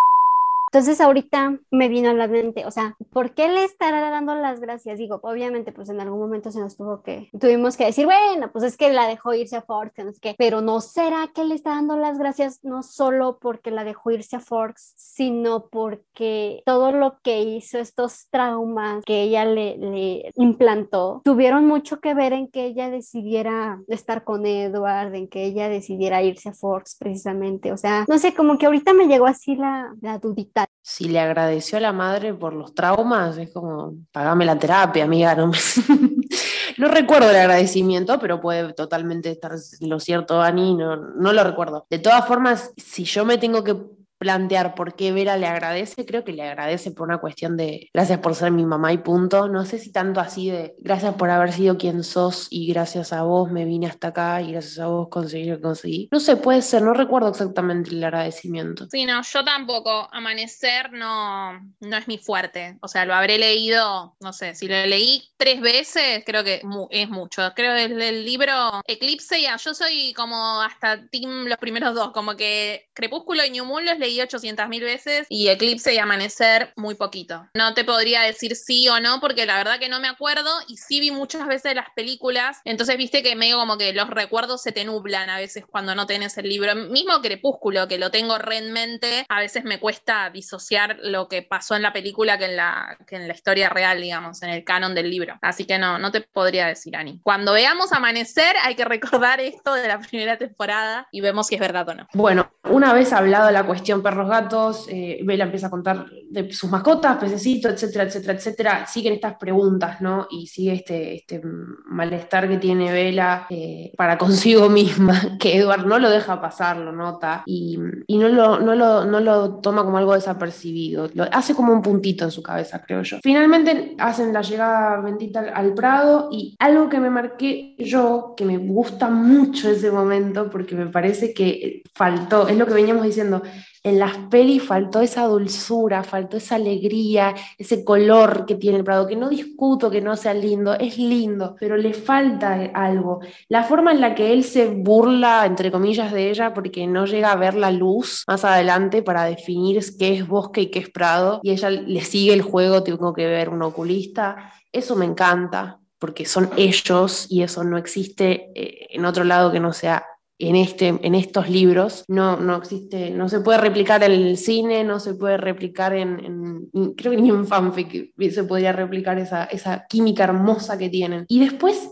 Entonces ahorita me vino a la mente, o sea, ¿por qué le estará dando las gracias? Digo, obviamente pues en algún momento se nos tuvo que, tuvimos que decir, bueno, pues es que la dejó irse a Forks, no sé qué, pero no será que le está dando las gracias no solo porque la dejó irse a Forks, sino porque todo lo que hizo, estos traumas que ella le, le implantó, tuvieron mucho que ver en que ella decidiera estar con Edward, en que ella decidiera irse a Forks precisamente, o sea, no sé, como que ahorita me llegó así la, la dudita si le agradeció a la madre por los traumas, es como, pagame la terapia, amiga. No, no recuerdo el agradecimiento, pero puede totalmente estar lo cierto, Ani, no, no lo recuerdo. De todas formas, si yo me tengo que plantear por qué Vera le agradece, creo que le agradece por una cuestión de gracias por ser mi mamá y punto. No sé si tanto así de gracias por haber sido quien sos y gracias a vos me vine hasta acá y gracias a vos conseguí lo que conseguí. No sé, puede ser, no recuerdo exactamente el agradecimiento. Sí, no, yo tampoco. Amanecer no, no es mi fuerte. O sea, lo habré leído, no sé, si lo leí tres veces, creo que es mucho. Creo que el libro Eclipse, ya, yo soy como hasta team los primeros dos, como que Crepúsculo y New Moon los leí 800 mil veces y Eclipse y Amanecer muy poquito. No te podría decir sí o no porque la verdad que no me acuerdo y sí vi muchas veces las películas, entonces viste que medio como que los recuerdos se te nublan a veces cuando no tenés el libro. Mismo Crepúsculo, que lo tengo re en mente, a veces me cuesta disociar lo que pasó en la película que en la, que en la historia real, digamos, en el canon del libro. Así que no, no te podría decir, Ani. Cuando veamos Amanecer hay que recordar esto de la primera temporada y vemos si es verdad o no. Bueno, una vez hablado de la cuestión perros gatos, eh, Bella empieza a contar de sus mascotas, pececitos, etcétera, etcétera, etcétera. Siguen estas preguntas, ¿no? Y sigue este, este malestar que tiene Bella eh, para consigo misma, que Edward no lo deja pasar, lo nota, y, y no, lo, no, lo, no lo toma como algo desapercibido. Lo, hace como un puntito en su cabeza, creo yo. Finalmente hacen la llegada bendita al, al Prado y algo que me marqué yo, que me gusta mucho ese momento, porque me parece que faltó, es lo que veníamos diciendo, en las pelis faltó esa dulzura, faltó esa alegría, ese color que tiene el Prado, que no discuto que no sea lindo, es lindo, pero le falta algo. La forma en la que él se burla, entre comillas, de ella porque no llega a ver la luz más adelante para definir qué es bosque y qué es Prado, y ella le sigue el juego, tengo que ver un oculista, eso me encanta, porque son ellos y eso no existe eh, en otro lado que no sea en, este, en estos libros. No, no existe, no se puede replicar en el cine, no se puede replicar en, en creo que ni en fanfic se podría replicar esa, esa química hermosa que tienen. Y después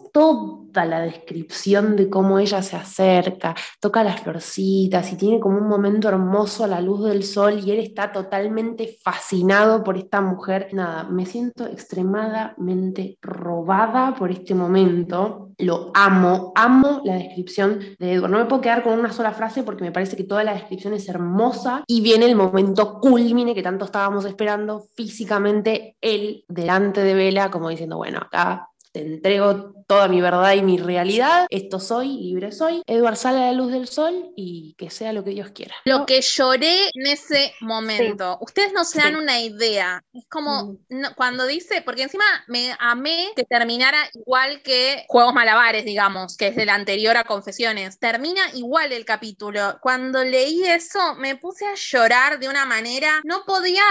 la descripción de cómo ella se acerca, toca las florcitas y tiene como un momento hermoso a la luz del sol y él está totalmente fascinado por esta mujer. Nada, me siento extremadamente robada por este momento. Lo amo, amo la descripción de Edward. No me puedo quedar con una sola frase porque me parece que toda la descripción es hermosa y viene el momento culmine que tanto estábamos esperando físicamente él delante de Vela como diciendo, bueno, acá te entrego toda mi verdad y mi realidad, esto soy, libre soy, Edward sale a la luz del sol y que sea lo que Dios quiera. Lo que lloré en ese momento, sí. ustedes no se dan sí. una idea, es como mm. no, cuando dice, porque encima me amé que terminara igual que Juegos Malabares, digamos, que es del anterior a Confesiones, termina igual el capítulo. Cuando leí eso me puse a llorar de una manera, no podía,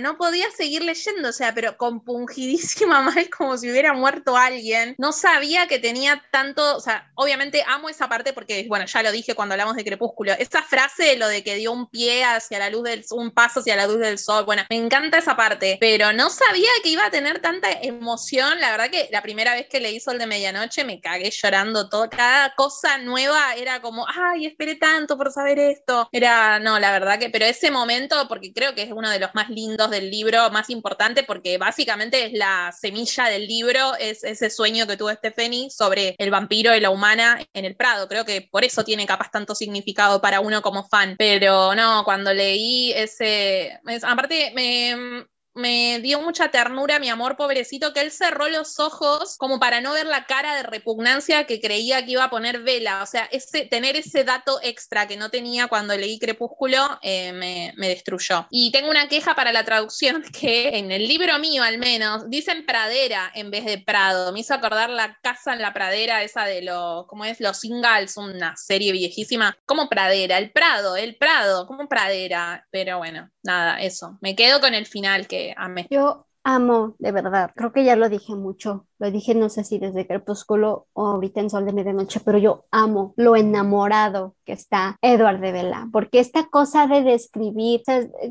no podía seguir leyendo, o sea, pero compungidísima mal como si hubiera muerto alguien. No sabía que tenía tanto, o sea, obviamente amo esa parte porque, bueno, ya lo dije cuando hablamos de Crepúsculo, esa frase, lo de que dio un pie hacia la luz del un paso hacia la luz del sol, bueno, me encanta esa parte, pero no sabía que iba a tener tanta emoción, la verdad que la primera vez que leí Sol de Medianoche me cagué llorando todo, cada cosa nueva era como, ay, esperé tanto por saber esto, era, no, la verdad que, pero ese momento, porque creo que es uno de los más lindos del libro, más importante, porque básicamente es la semilla del libro, es ese sueño que tuvo Stephanie sobre el vampiro y la humana en el Prado. Creo que por eso tiene capaz tanto significado para uno como fan. Pero no, cuando leí ese. Aparte, me, me dio mucha ternura mi amor pobrecito que él cerró los ojos como para no ver la cara de repugnancia que creía que iba a poner Vela. O sea, ese, tener ese dato extra que no tenía cuando leí Crepúsculo eh, me, me, destruyó. Y tengo una queja para la traducción que en el libro mío al menos dicen pradera en vez de prado. Me hizo acordar la casa en la pradera esa de los, ¿cómo es? Los Ingalls, una serie viejísima. como pradera? El prado, el prado, como pradera. Pero bueno, nada, eso. Me quedo con el final que Yo amo, de verdad, creo que ya lo dije mucho, lo dije no sé si desde Crepúsculo o ahorita en Sol de Medianoche, pero yo amo lo enamorado que está Edward de Vela, porque esta cosa de describir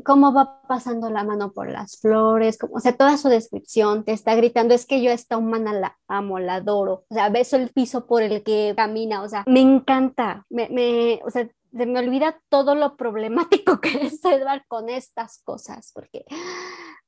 cómo va pasando la mano por las flores, como, o sea, toda su descripción te está gritando, es que yo esta humana la amo, la adoro, o sea, beso el piso por el que camina, o sea, me encanta, me, me o sea, se me olvida todo lo problemático que es Edward con estas cosas, porque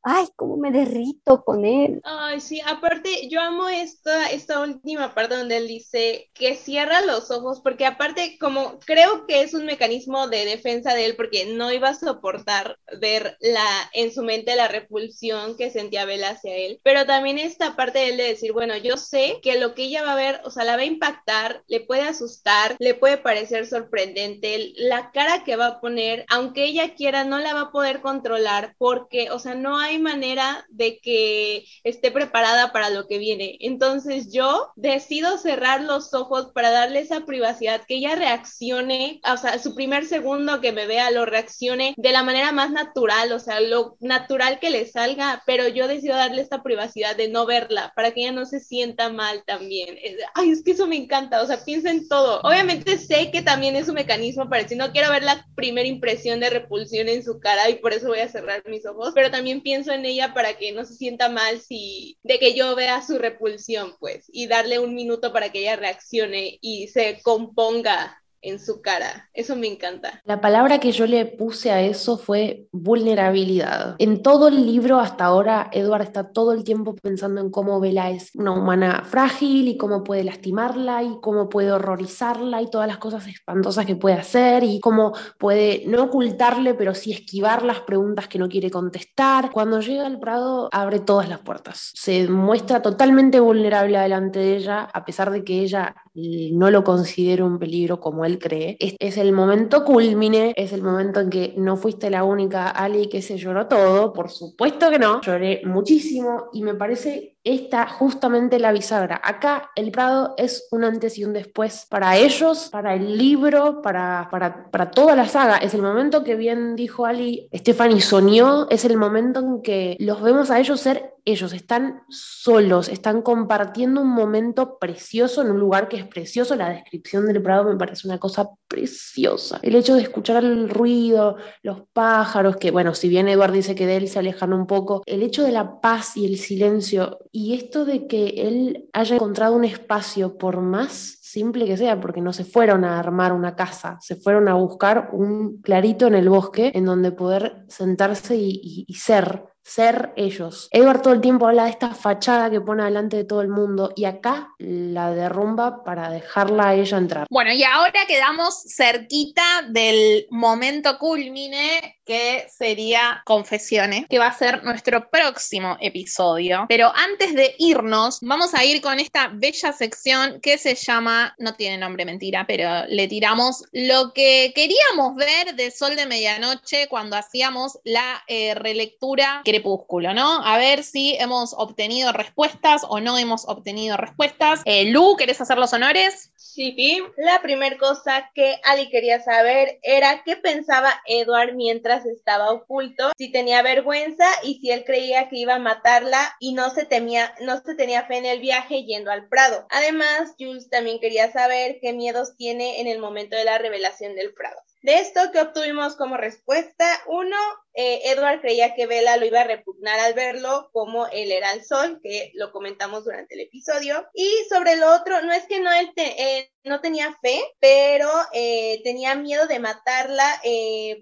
ay, cómo me derrito con él. Ay, sí, aparte yo amo esta, esta última parte donde él dice que cierra los ojos, porque aparte como creo que es un mecanismo de defensa de él, porque no iba a soportar ver la, en su mente la repulsión que sentía Bella hacia él, pero también esta parte de él de decir, bueno, yo sé que lo que ella va a ver, o sea, la va a impactar, le puede asustar, le puede parecer sorprendente, la cara que va a poner, aunque ella quiera, no la va a poder controlar, porque, o sea, no hay hay manera de que esté preparada para lo que viene. Entonces yo decido cerrar los ojos para darle esa privacidad, que ella reaccione, o sea, su primer segundo que me vea lo reaccione de la manera más natural, o sea, lo natural que le salga, pero yo decido darle esta privacidad de no verla para que ella no se sienta mal también. Ay, es que eso me encanta, o sea, piensa en todo. Obviamente sé que también es un mecanismo para decir, no quiero ver la primera impresión de repulsión en su cara y por eso voy a cerrar mis ojos, pero también pienso en ella para que no se sienta mal si de que yo vea su repulsión, pues, y darle un minuto para que ella reaccione y se componga en su cara. Eso me encanta. La palabra que yo le puse a eso fue vulnerabilidad. En todo el libro hasta ahora, Edward está todo el tiempo pensando en cómo Bella es una humana frágil y cómo puede lastimarla y cómo puede horrorizarla y todas las cosas espantosas que puede hacer y cómo puede no ocultarle, pero sí esquivar las preguntas que no quiere contestar. Cuando llega al Prado, abre todas las puertas. Se muestra totalmente vulnerable delante de ella, a pesar de que ella no lo considera un peligro como él cree. Es, el momento culmine, es el momento en que no fuiste la única Ali que se lloró todo, por supuesto que no, lloré muchísimo y me parece esta justamente la bisagra. Acá el Prado es un antes y un después para ellos, para el libro, para, para, para toda la saga. Es el momento que bien dijo Ali, Stephanie soñó, es el momento en que los vemos a ellos ser ellos, están solos, están compartiendo un momento precioso en un lugar que es precioso. La descripción del Prado me parece una cosa preciosa. El hecho de escuchar el ruido, los pájaros, que bueno, si bien Eduard dice que de él se alejan un poco, el hecho de la paz y el silencio y esto de que él haya encontrado un espacio, por más simple que sea, porque no se fueron a armar una casa, se fueron a buscar un clarito en el bosque en donde poder sentarse y, ser ser ellos. Edward todo el tiempo habla de esta fachada que pone delante de todo el mundo y acá la derrumba para dejarla a ella entrar. Bueno, y ahora quedamos cerquita del momento culmine que sería Confesiones, que va a ser nuestro próximo episodio. Pero antes de irnos, vamos a ir con esta bella sección que se llama, no tiene nombre mentira, pero le tiramos lo que queríamos ver de Sol de Medianoche cuando hacíamos la eh, relectura Crepúsculo, ¿no? A ver si hemos obtenido respuestas o no hemos obtenido respuestas. Eh, Lu, ¿querés hacer los honores? Sí, la primera cosa que Ali quería saber era qué pensaba Edward mientras estaba oculto, si tenía vergüenza y si él creía que iba a matarla y no se temía, no se tenía fe en el viaje yendo al Prado. Además, Jules también quería saber qué miedos tiene en el momento de la revelación del Prado. De esto que obtuvimos como respuesta, uno, eh, Edward creía que Bella lo iba a repugnar al verlo como él era el sol, que lo comentamos durante el episodio. Y sobre lo otro, no es que no él eh, no tenía fe, pero eh, tenía miedo de matarla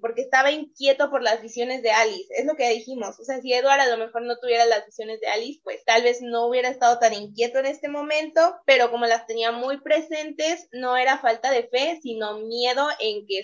porque estaba inquieto por las visiones de Alice. Es lo que dijimos. O sea, si Edward a lo mejor no tuviera las visiones de Alice, pues tal vez no hubiera estado tan inquieto en este momento, pero como las tenía muy presentes, no era falta de fe, sino miedo en que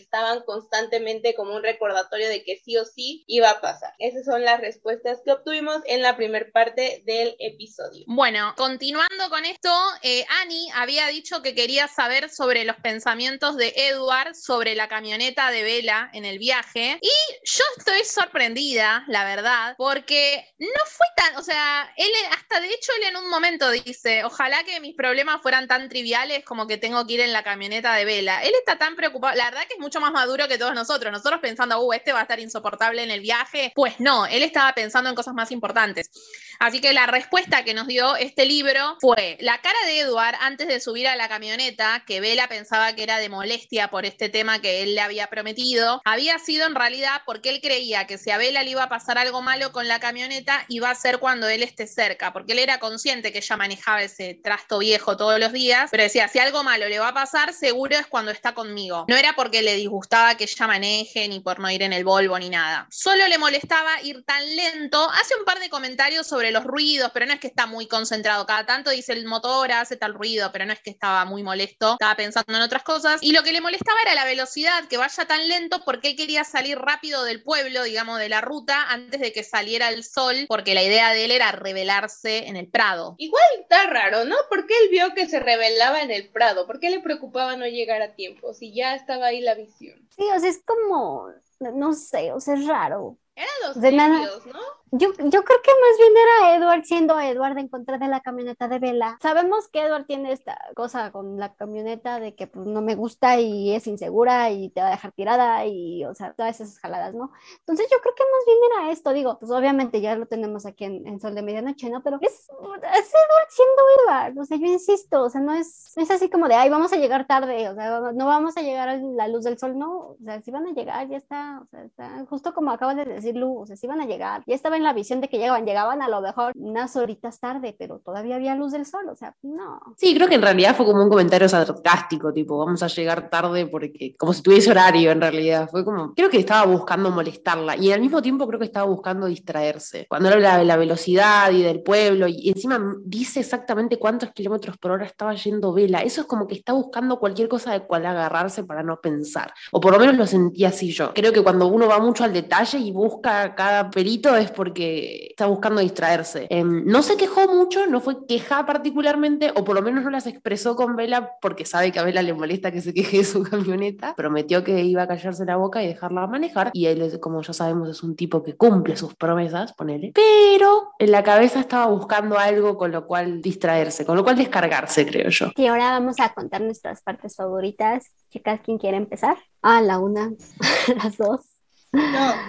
constantemente como un recordatorio de que sí o sí iba a pasar. Esas son las respuestas que obtuvimos en la primera parte del episodio. Bueno, continuando con esto, eh, Annie había dicho que quería saber sobre los pensamientos de Edward sobre la camioneta de Vela en el viaje. Y yo estoy sorprendida, la verdad, porque no fue tan, o sea, él hasta de hecho él en un momento dice, ojalá que mis problemas fueran tan triviales como que tengo que ir en la camioneta de Vela. Él está tan preocupado, la verdad que es mucho más maduro que todos nosotros. Nosotros pensando, uh, este va a estar insoportable en el viaje? Pues no, él estaba pensando en cosas más importantes. Así que la respuesta que nos dio este libro fue la cara de Edward antes de subir a la camioneta, que Bella pensaba que era de molestia por este tema que él le había prometido, había sido en realidad porque él creía que si a Bella le iba a pasar algo malo con la camioneta, iba a ser cuando él esté cerca, porque él era consciente que ella manejaba ese trasto viejo todos los días, pero decía, si algo malo le va a pasar, seguro es cuando está conmigo. No era porque le disgustaba que ella maneje, ni por no ir en el Volvo, ni nada solo le molestaba ir tan lento. Hace un par de comentarios sobre los ruidos, pero no es que está muy concentrado. Cada tanto dice el motor hace tal ruido, pero no es que estaba muy molesto. Estaba pensando en otras cosas. Y lo que le molestaba era la velocidad, que vaya tan lento porque él quería salir rápido del pueblo, digamos, de la ruta, antes de que saliera el sol, porque la idea de él era revelarse en el Prado. Igual está raro, ¿no? Porque él vio que se revelaba en el Prado. ¿Por qué le preocupaba no llegar a tiempo si ya estaba ahí la visión? Sí, o sea, es como no sé, o sea, es raro. Eran los de ¿no? Yo, yo creo que más bien era Edward siendo Edward en contra de la camioneta de Vela. Sabemos que Edward tiene esta cosa con la camioneta de que pues, no me gusta y es insegura y te va a dejar tirada y, o sea, todas esas jaladas, ¿no? Entonces yo creo que más bien era esto, digo, pues obviamente ya lo tenemos aquí en, en Sol de Medianoche, ¿no? Pero es, es Edward siendo Edward, o sea, yo insisto, o sea, no es, es así como de, ay, vamos a llegar tarde, o sea, no vamos a llegar a la luz del sol, no, o sea, si van a llegar, ya está, o sea, está, justo como acabas de decir, Lu, o sea, si van a llegar, ya estaba en la visión de que llegaban, llegaban a lo mejor unas horitas tarde, pero todavía había luz del sol, o sea, no. Sí, creo que en realidad fue como un comentario sarcástico, tipo, vamos a llegar tarde porque, como si tuviese horario en realidad, fue como, creo que estaba buscando molestarla y al mismo tiempo creo que estaba buscando distraerse. Cuando habla de la velocidad y del pueblo y encima dice exactamente cuántos kilómetros por hora estaba yendo Vela, eso es como que está buscando cualquier cosa de cual agarrarse para no pensar, o por lo menos lo sentí así yo. Creo que cuando uno va mucho al detalle y busca cada perito es porque está buscando distraerse. Eh, no se quejó mucho, no fue queja particularmente, o por lo menos no las expresó con Vela porque sabe que a Vela le molesta que se queje de su camioneta. Prometió que iba a callarse la boca y dejarla manejar, y él, como ya sabemos, es un tipo que cumple sus promesas, ponele. Pero en la cabeza estaba buscando algo con lo cual distraerse, con lo cual descargarse, creo yo. Y ahora vamos a contar nuestras partes favoritas. Chicas, ¿quién quiere empezar? Ah, la una, las dos. No.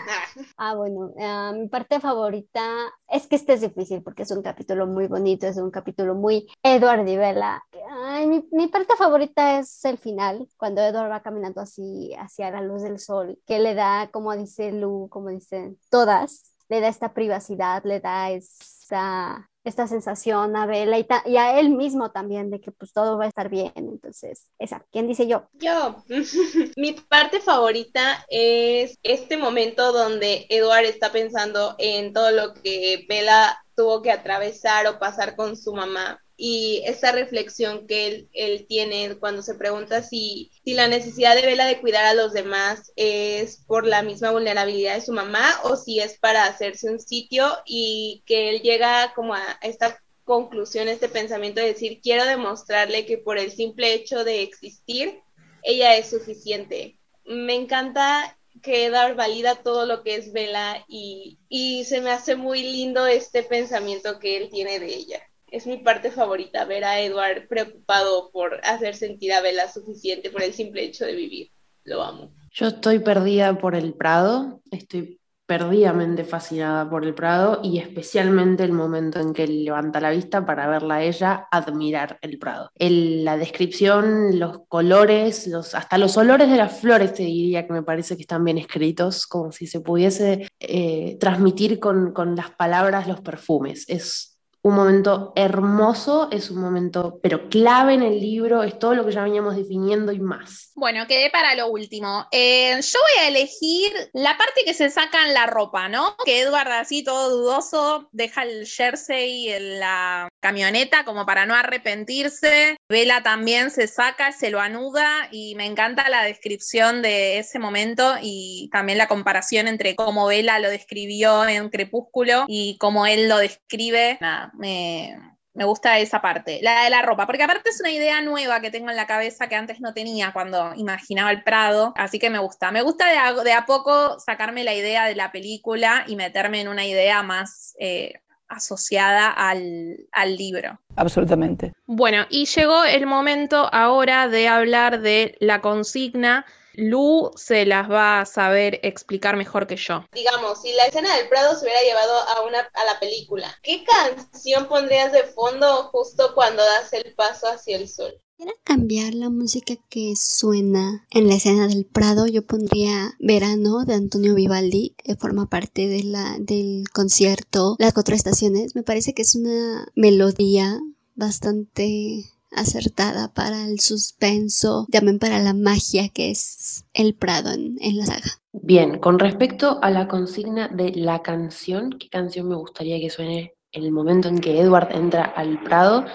Ah, bueno, ah, mi parte favorita es que este es difícil porque es un capítulo muy bonito, es un capítulo muy Edward y Bella. Ay, mi, mi parte favorita es el final, cuando Edward va caminando así hacia la luz del sol, que le da, como dice Lu, como dicen todas, le da esta privacidad, le da esta, esta sensación a Bella y, a él mismo también de que pues todo va a estar bien. Entonces, esa, ¿quién dice yo? Yo, mi parte favorita es este momento donde Edward está pensando en todo lo que Bella tuvo que atravesar o pasar con su mamá y esa reflexión que él, él tiene cuando se pregunta si, si la necesidad de Bella de cuidar a los demás es por la misma vulnerabilidad de su mamá o si es para hacerse un sitio y que él llega como a esta conclusión, este pensamiento de decir, quiero demostrarle que por el simple hecho de existir, ella es suficiente. Me encanta que Edward valida todo lo que es Bella y, y se me hace muy lindo este pensamiento que él tiene de ella. Es mi parte favorita, ver a Edward preocupado por hacer sentir a Bella suficiente por el simple hecho de vivir. Lo amo. Yo estoy perdida por el Prado, estoy perdidamente fascinada por el Prado y especialmente el momento en que él levanta la vista para verla a ella admirar el Prado. El- la descripción, los colores, los, hasta los olores de las flores te diría que me parece que están bien escritos, como si se pudiese eh, transmitir con, con las palabras los perfumes. Es un momento hermoso, es un momento pero clave en el libro, es todo lo que ya veníamos definiendo y más. Bueno, quedé para lo último. Eh, yo voy a elegir la parte que se sacan la ropa, ¿no? Que Edward así todo dudoso deja el jersey en la camioneta como para no arrepentirse. Vela también se saca, se lo anuda y me encanta la descripción de ese momento y también la comparación entre cómo Vela lo describió en Crepúsculo y cómo él lo describe. Nada, me, me gusta esa parte, la de la ropa, porque aparte es una idea nueva que tengo en la cabeza que antes no tenía cuando imaginaba el Prado, así que me gusta. Me gusta de a, de a poco sacarme la idea de la película y meterme en una idea más eh, asociada al, al libro. Absolutamente. Bueno, y llegó el momento ahora de hablar de la consigna. Lu se las va a saber explicar mejor que yo. Digamos, si la escena del Prado se hubiera llevado a, una, a la película, ¿qué canción pondrías de fondo justo cuando das el paso hacia el sol? Quiero cambiar la música que suena en la escena del Prado. Yo pondría Verano de Antonio Vivaldi, que forma parte de la, del concierto Las Cuatro Estaciones. Me parece que es una melodía bastante acertada para el suspenso, también para la magia que es el Prado en, la saga. Bien, con respecto a la consigna de la canción, ¿qué canción me gustaría que suene en el momento en que Edward entra al Prado?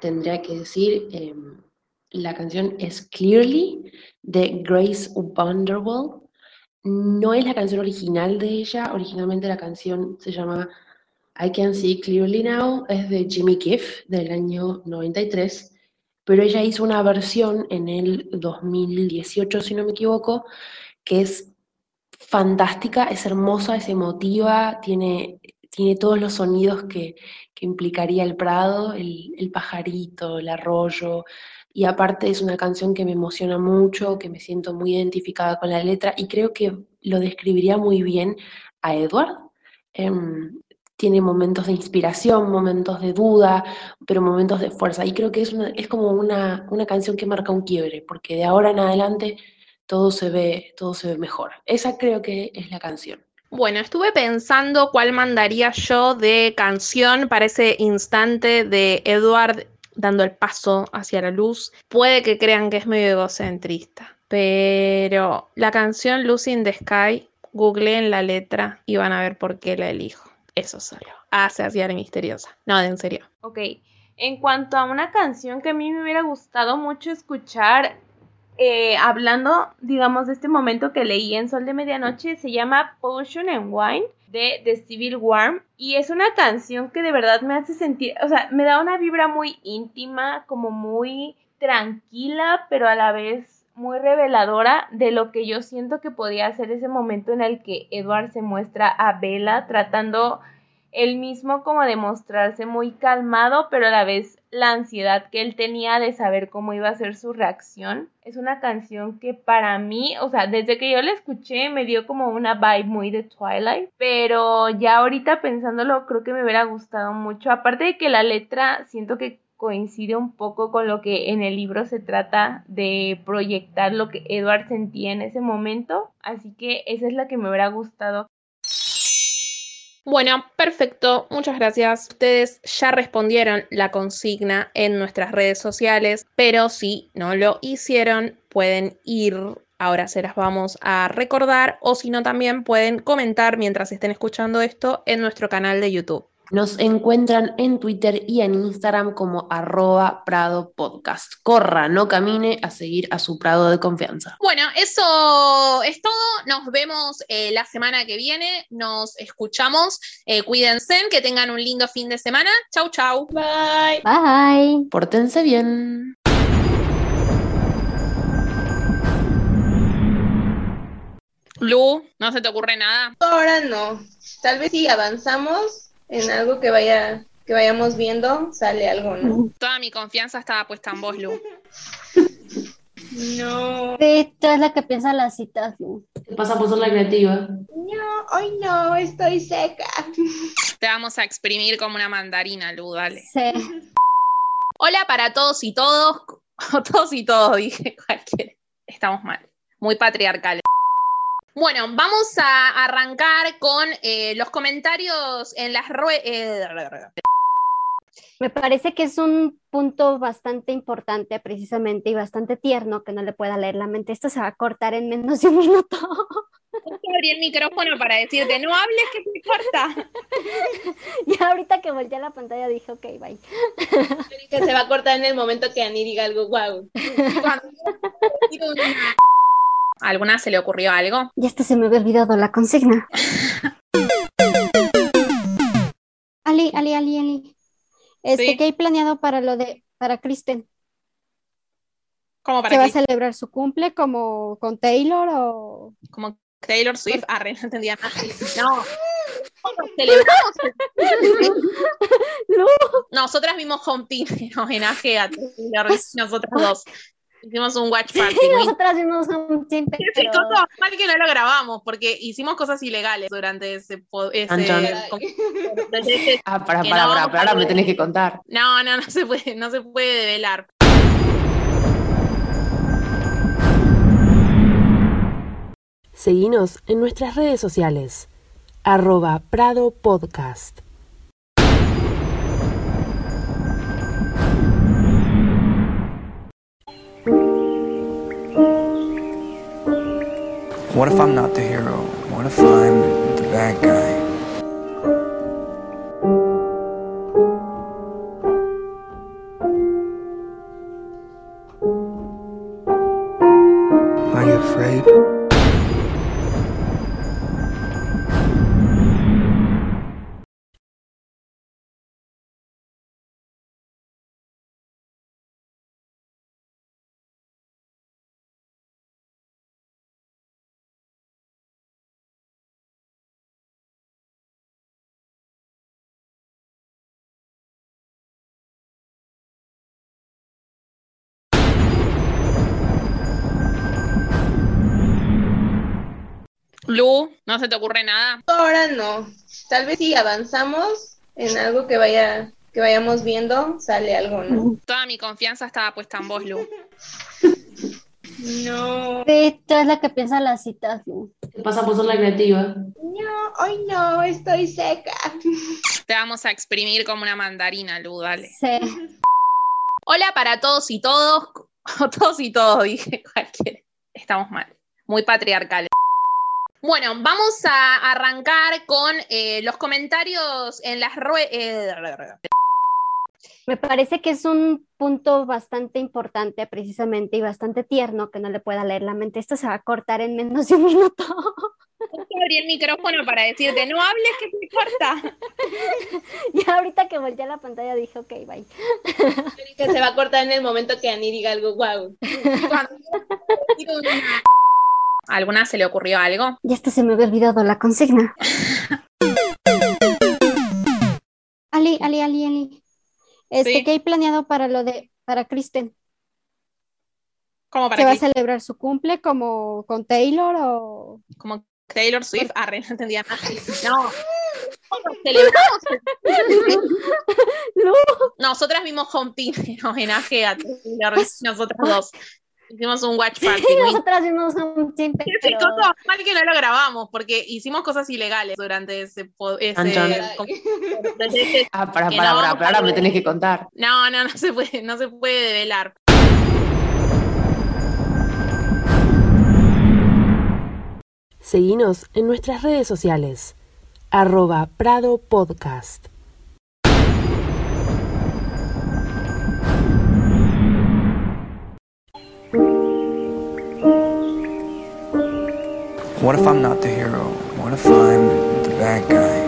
Tendría que decir, eh, la canción es Clearly de Grace Vanderbilt. No es la canción original de ella, originalmente la canción se llama I Can See Clearly Now, es de Jimmy Kiff del año 93, pero ella hizo una versión en el 2018, si no me equivoco, que es fantástica, es hermosa, es emotiva, tiene, tiene todos los sonidos que, que implicaría el prado, el, el pajarito, el arroyo, y aparte es una canción que me emociona mucho, que me siento muy identificada con la letra y creo que lo describiría muy bien a Edward. Em, tiene momentos de inspiración, momentos de duda, pero momentos de fuerza. Y creo que es, una, es como una, una canción que marca un quiebre, porque de ahora en adelante todo se ve, todo se ve mejor. Esa creo que es la canción. Bueno, estuve pensando cuál mandaría yo de canción para ese instante de Edward dando el paso hacia la luz. Puede que crean que es medio egocentrista, pero la canción Lucy in the Sky, googleen la letra y van a ver por qué la elijo. Eso solo. Hace hacia misteriosa. No, en serio. Ok. En cuanto a una canción que a mí me hubiera gustado mucho escuchar, eh, hablando, digamos, de este momento que leí en Sol de Medianoche, se llama Potion and Wine de The Civil War y es una canción que de verdad me hace sentir, o sea, me da una vibra muy íntima, como muy tranquila, pero a la vez muy reveladora de lo que yo siento que podía ser ese momento en el que Edward se muestra a Bella tratando él mismo como de mostrarse muy calmado, pero a la vez la ansiedad que él tenía de saber cómo iba a ser su reacción. Es una canción que para mí, o sea, desde que yo la escuché me dio como una vibe muy de Twilight, pero ya ahorita pensándolo creo que me hubiera gustado mucho. Aparte de que la letra siento que coincide un poco con lo que en el libro se trata de proyectar lo que Edward sentía en ese momento, así que esa es la que me hubiera gustado bueno, perfecto, muchas gracias. Ustedes ya respondieron la consigna en nuestras redes sociales, pero si no lo hicieron, pueden ir. Ahora se las vamos a recordar o si no también pueden comentar mientras estén escuchando esto en nuestro canal de YouTube. Nos encuentran en Twitter y en Instagram como arroba Prado Podcast. Corra, no camine a seguir a su Prado de confianza. Bueno, eso es todo. Nos vemos eh, la semana que viene. Nos escuchamos. Eh, cuídense, que tengan un lindo fin de semana. Chau, chau. Bye. Bye. Pórtense bien. Lu, ¿no se te ocurre nada? Ahora no. Tal vez si avanzamos en algo que vaya que vayamos viendo, sale algo, ¿no? Toda mi confianza estaba puesta en vos, Lu. No. Sí, tú es la que piensa las citas, Lu. ¿Qué pasa por ser la creativa? No, hoy no, estoy seca. Te vamos a exprimir como una mandarina, Lu, dale. Sí. Hola para todos y todos. todos y todos, dije cualquiera. Estamos mal. Muy patriarcales. Bueno, vamos a arrancar con eh, los comentarios en las ruedas. Me parece que es un punto bastante importante precisamente y bastante tierno que no le pueda leer la mente. Esto se va a cortar en menos de un minuto. Abrí el micrófono para decirte, no hables que se corta. y ahorita que volteé a la pantalla dije, ok, bye. Que se va a cortar en el momento que Ani diga algo, wow. ¿A alguna se le ocurrió algo? Ya hasta se me había olvidado la consigna. Ali, Ali, Ali, Ali. Este, Sí. ¿qué hay planeado para lo de, para Kristen? ¿Cómo ¿Se va a celebrar su cumple como con Taylor o...? Como Taylor Swift. Ah, re, no entendía nada. No. ¿Cómo celebramos? No. Nosotras vimos Home Team en homenaje a Taylor, nosotras dos. Hicimos un watch party. muy Nosotras vimos un Ese pero... mal que no lo grabamos porque hicimos cosas ilegales durante ese, ese- Ah, para, para, no para, vamos pero a ahora me tenés que contar. No, no, no se puede, no se puede develar. Seguinos en nuestras redes sociales. Arroba Prado Podcast. What if I'm not the hero? What if I'm the bad guy? Blue, ¿no se te ocurre nada? Ahora no. Tal vez si avanzamos en algo que vaya que vayamos viendo, sale algo, ¿no? Toda mi confianza estaba puesta en vos, Lu. No. Sí, tú es la que piensa las citas, Lu. Te pasa por ser la creativa. No, hoy no, estoy seca. Te vamos a exprimir como una mandarina, Lu, dale. Sí. Hola para todos y todos. todos y todos, dije cualquiera. Estamos mal. Muy patriarcales. Bueno, vamos a arrancar con eh, los comentarios en las ruedas. Me parece que es un punto bastante importante precisamente y bastante tierno que no le pueda leer la mente. Esto se va a cortar en menos de un minuto. Abrí el micrófono para decirte, no hables que se corta. y ahorita que volteé a la pantalla dije, ok, bye. Que se va a cortar en el momento que Ani diga algo, wow. ¿A alguna se le ocurrió algo? Ya hasta se me había olvidado la consigna. Ali, Ali, Ali, Ali. Este, Sí. ¿qué hay planeado para lo de, para Kristen? ¿Cómo para ¿Se va a celebrar su cumple como con Taylor o...? Como Taylor Swift. Arre, no entendía nada. No. Celebramos. Nosotras vimos Home Team en homenaje a Taylor, nosotras dos. Hicimos un watch party. muy Nosotras vimos un team, Sí, pero... todo mal que no lo grabamos porque hicimos cosas ilegales durante ese, ese Ah, para, para, no para, vamos pero a ahora me tenés que contar. No, no, no se puede, no se puede develar. Seguinos en nuestras redes sociales. Arroba Prado Podcast. What if I'm not the hero? What if I'm the bad guy?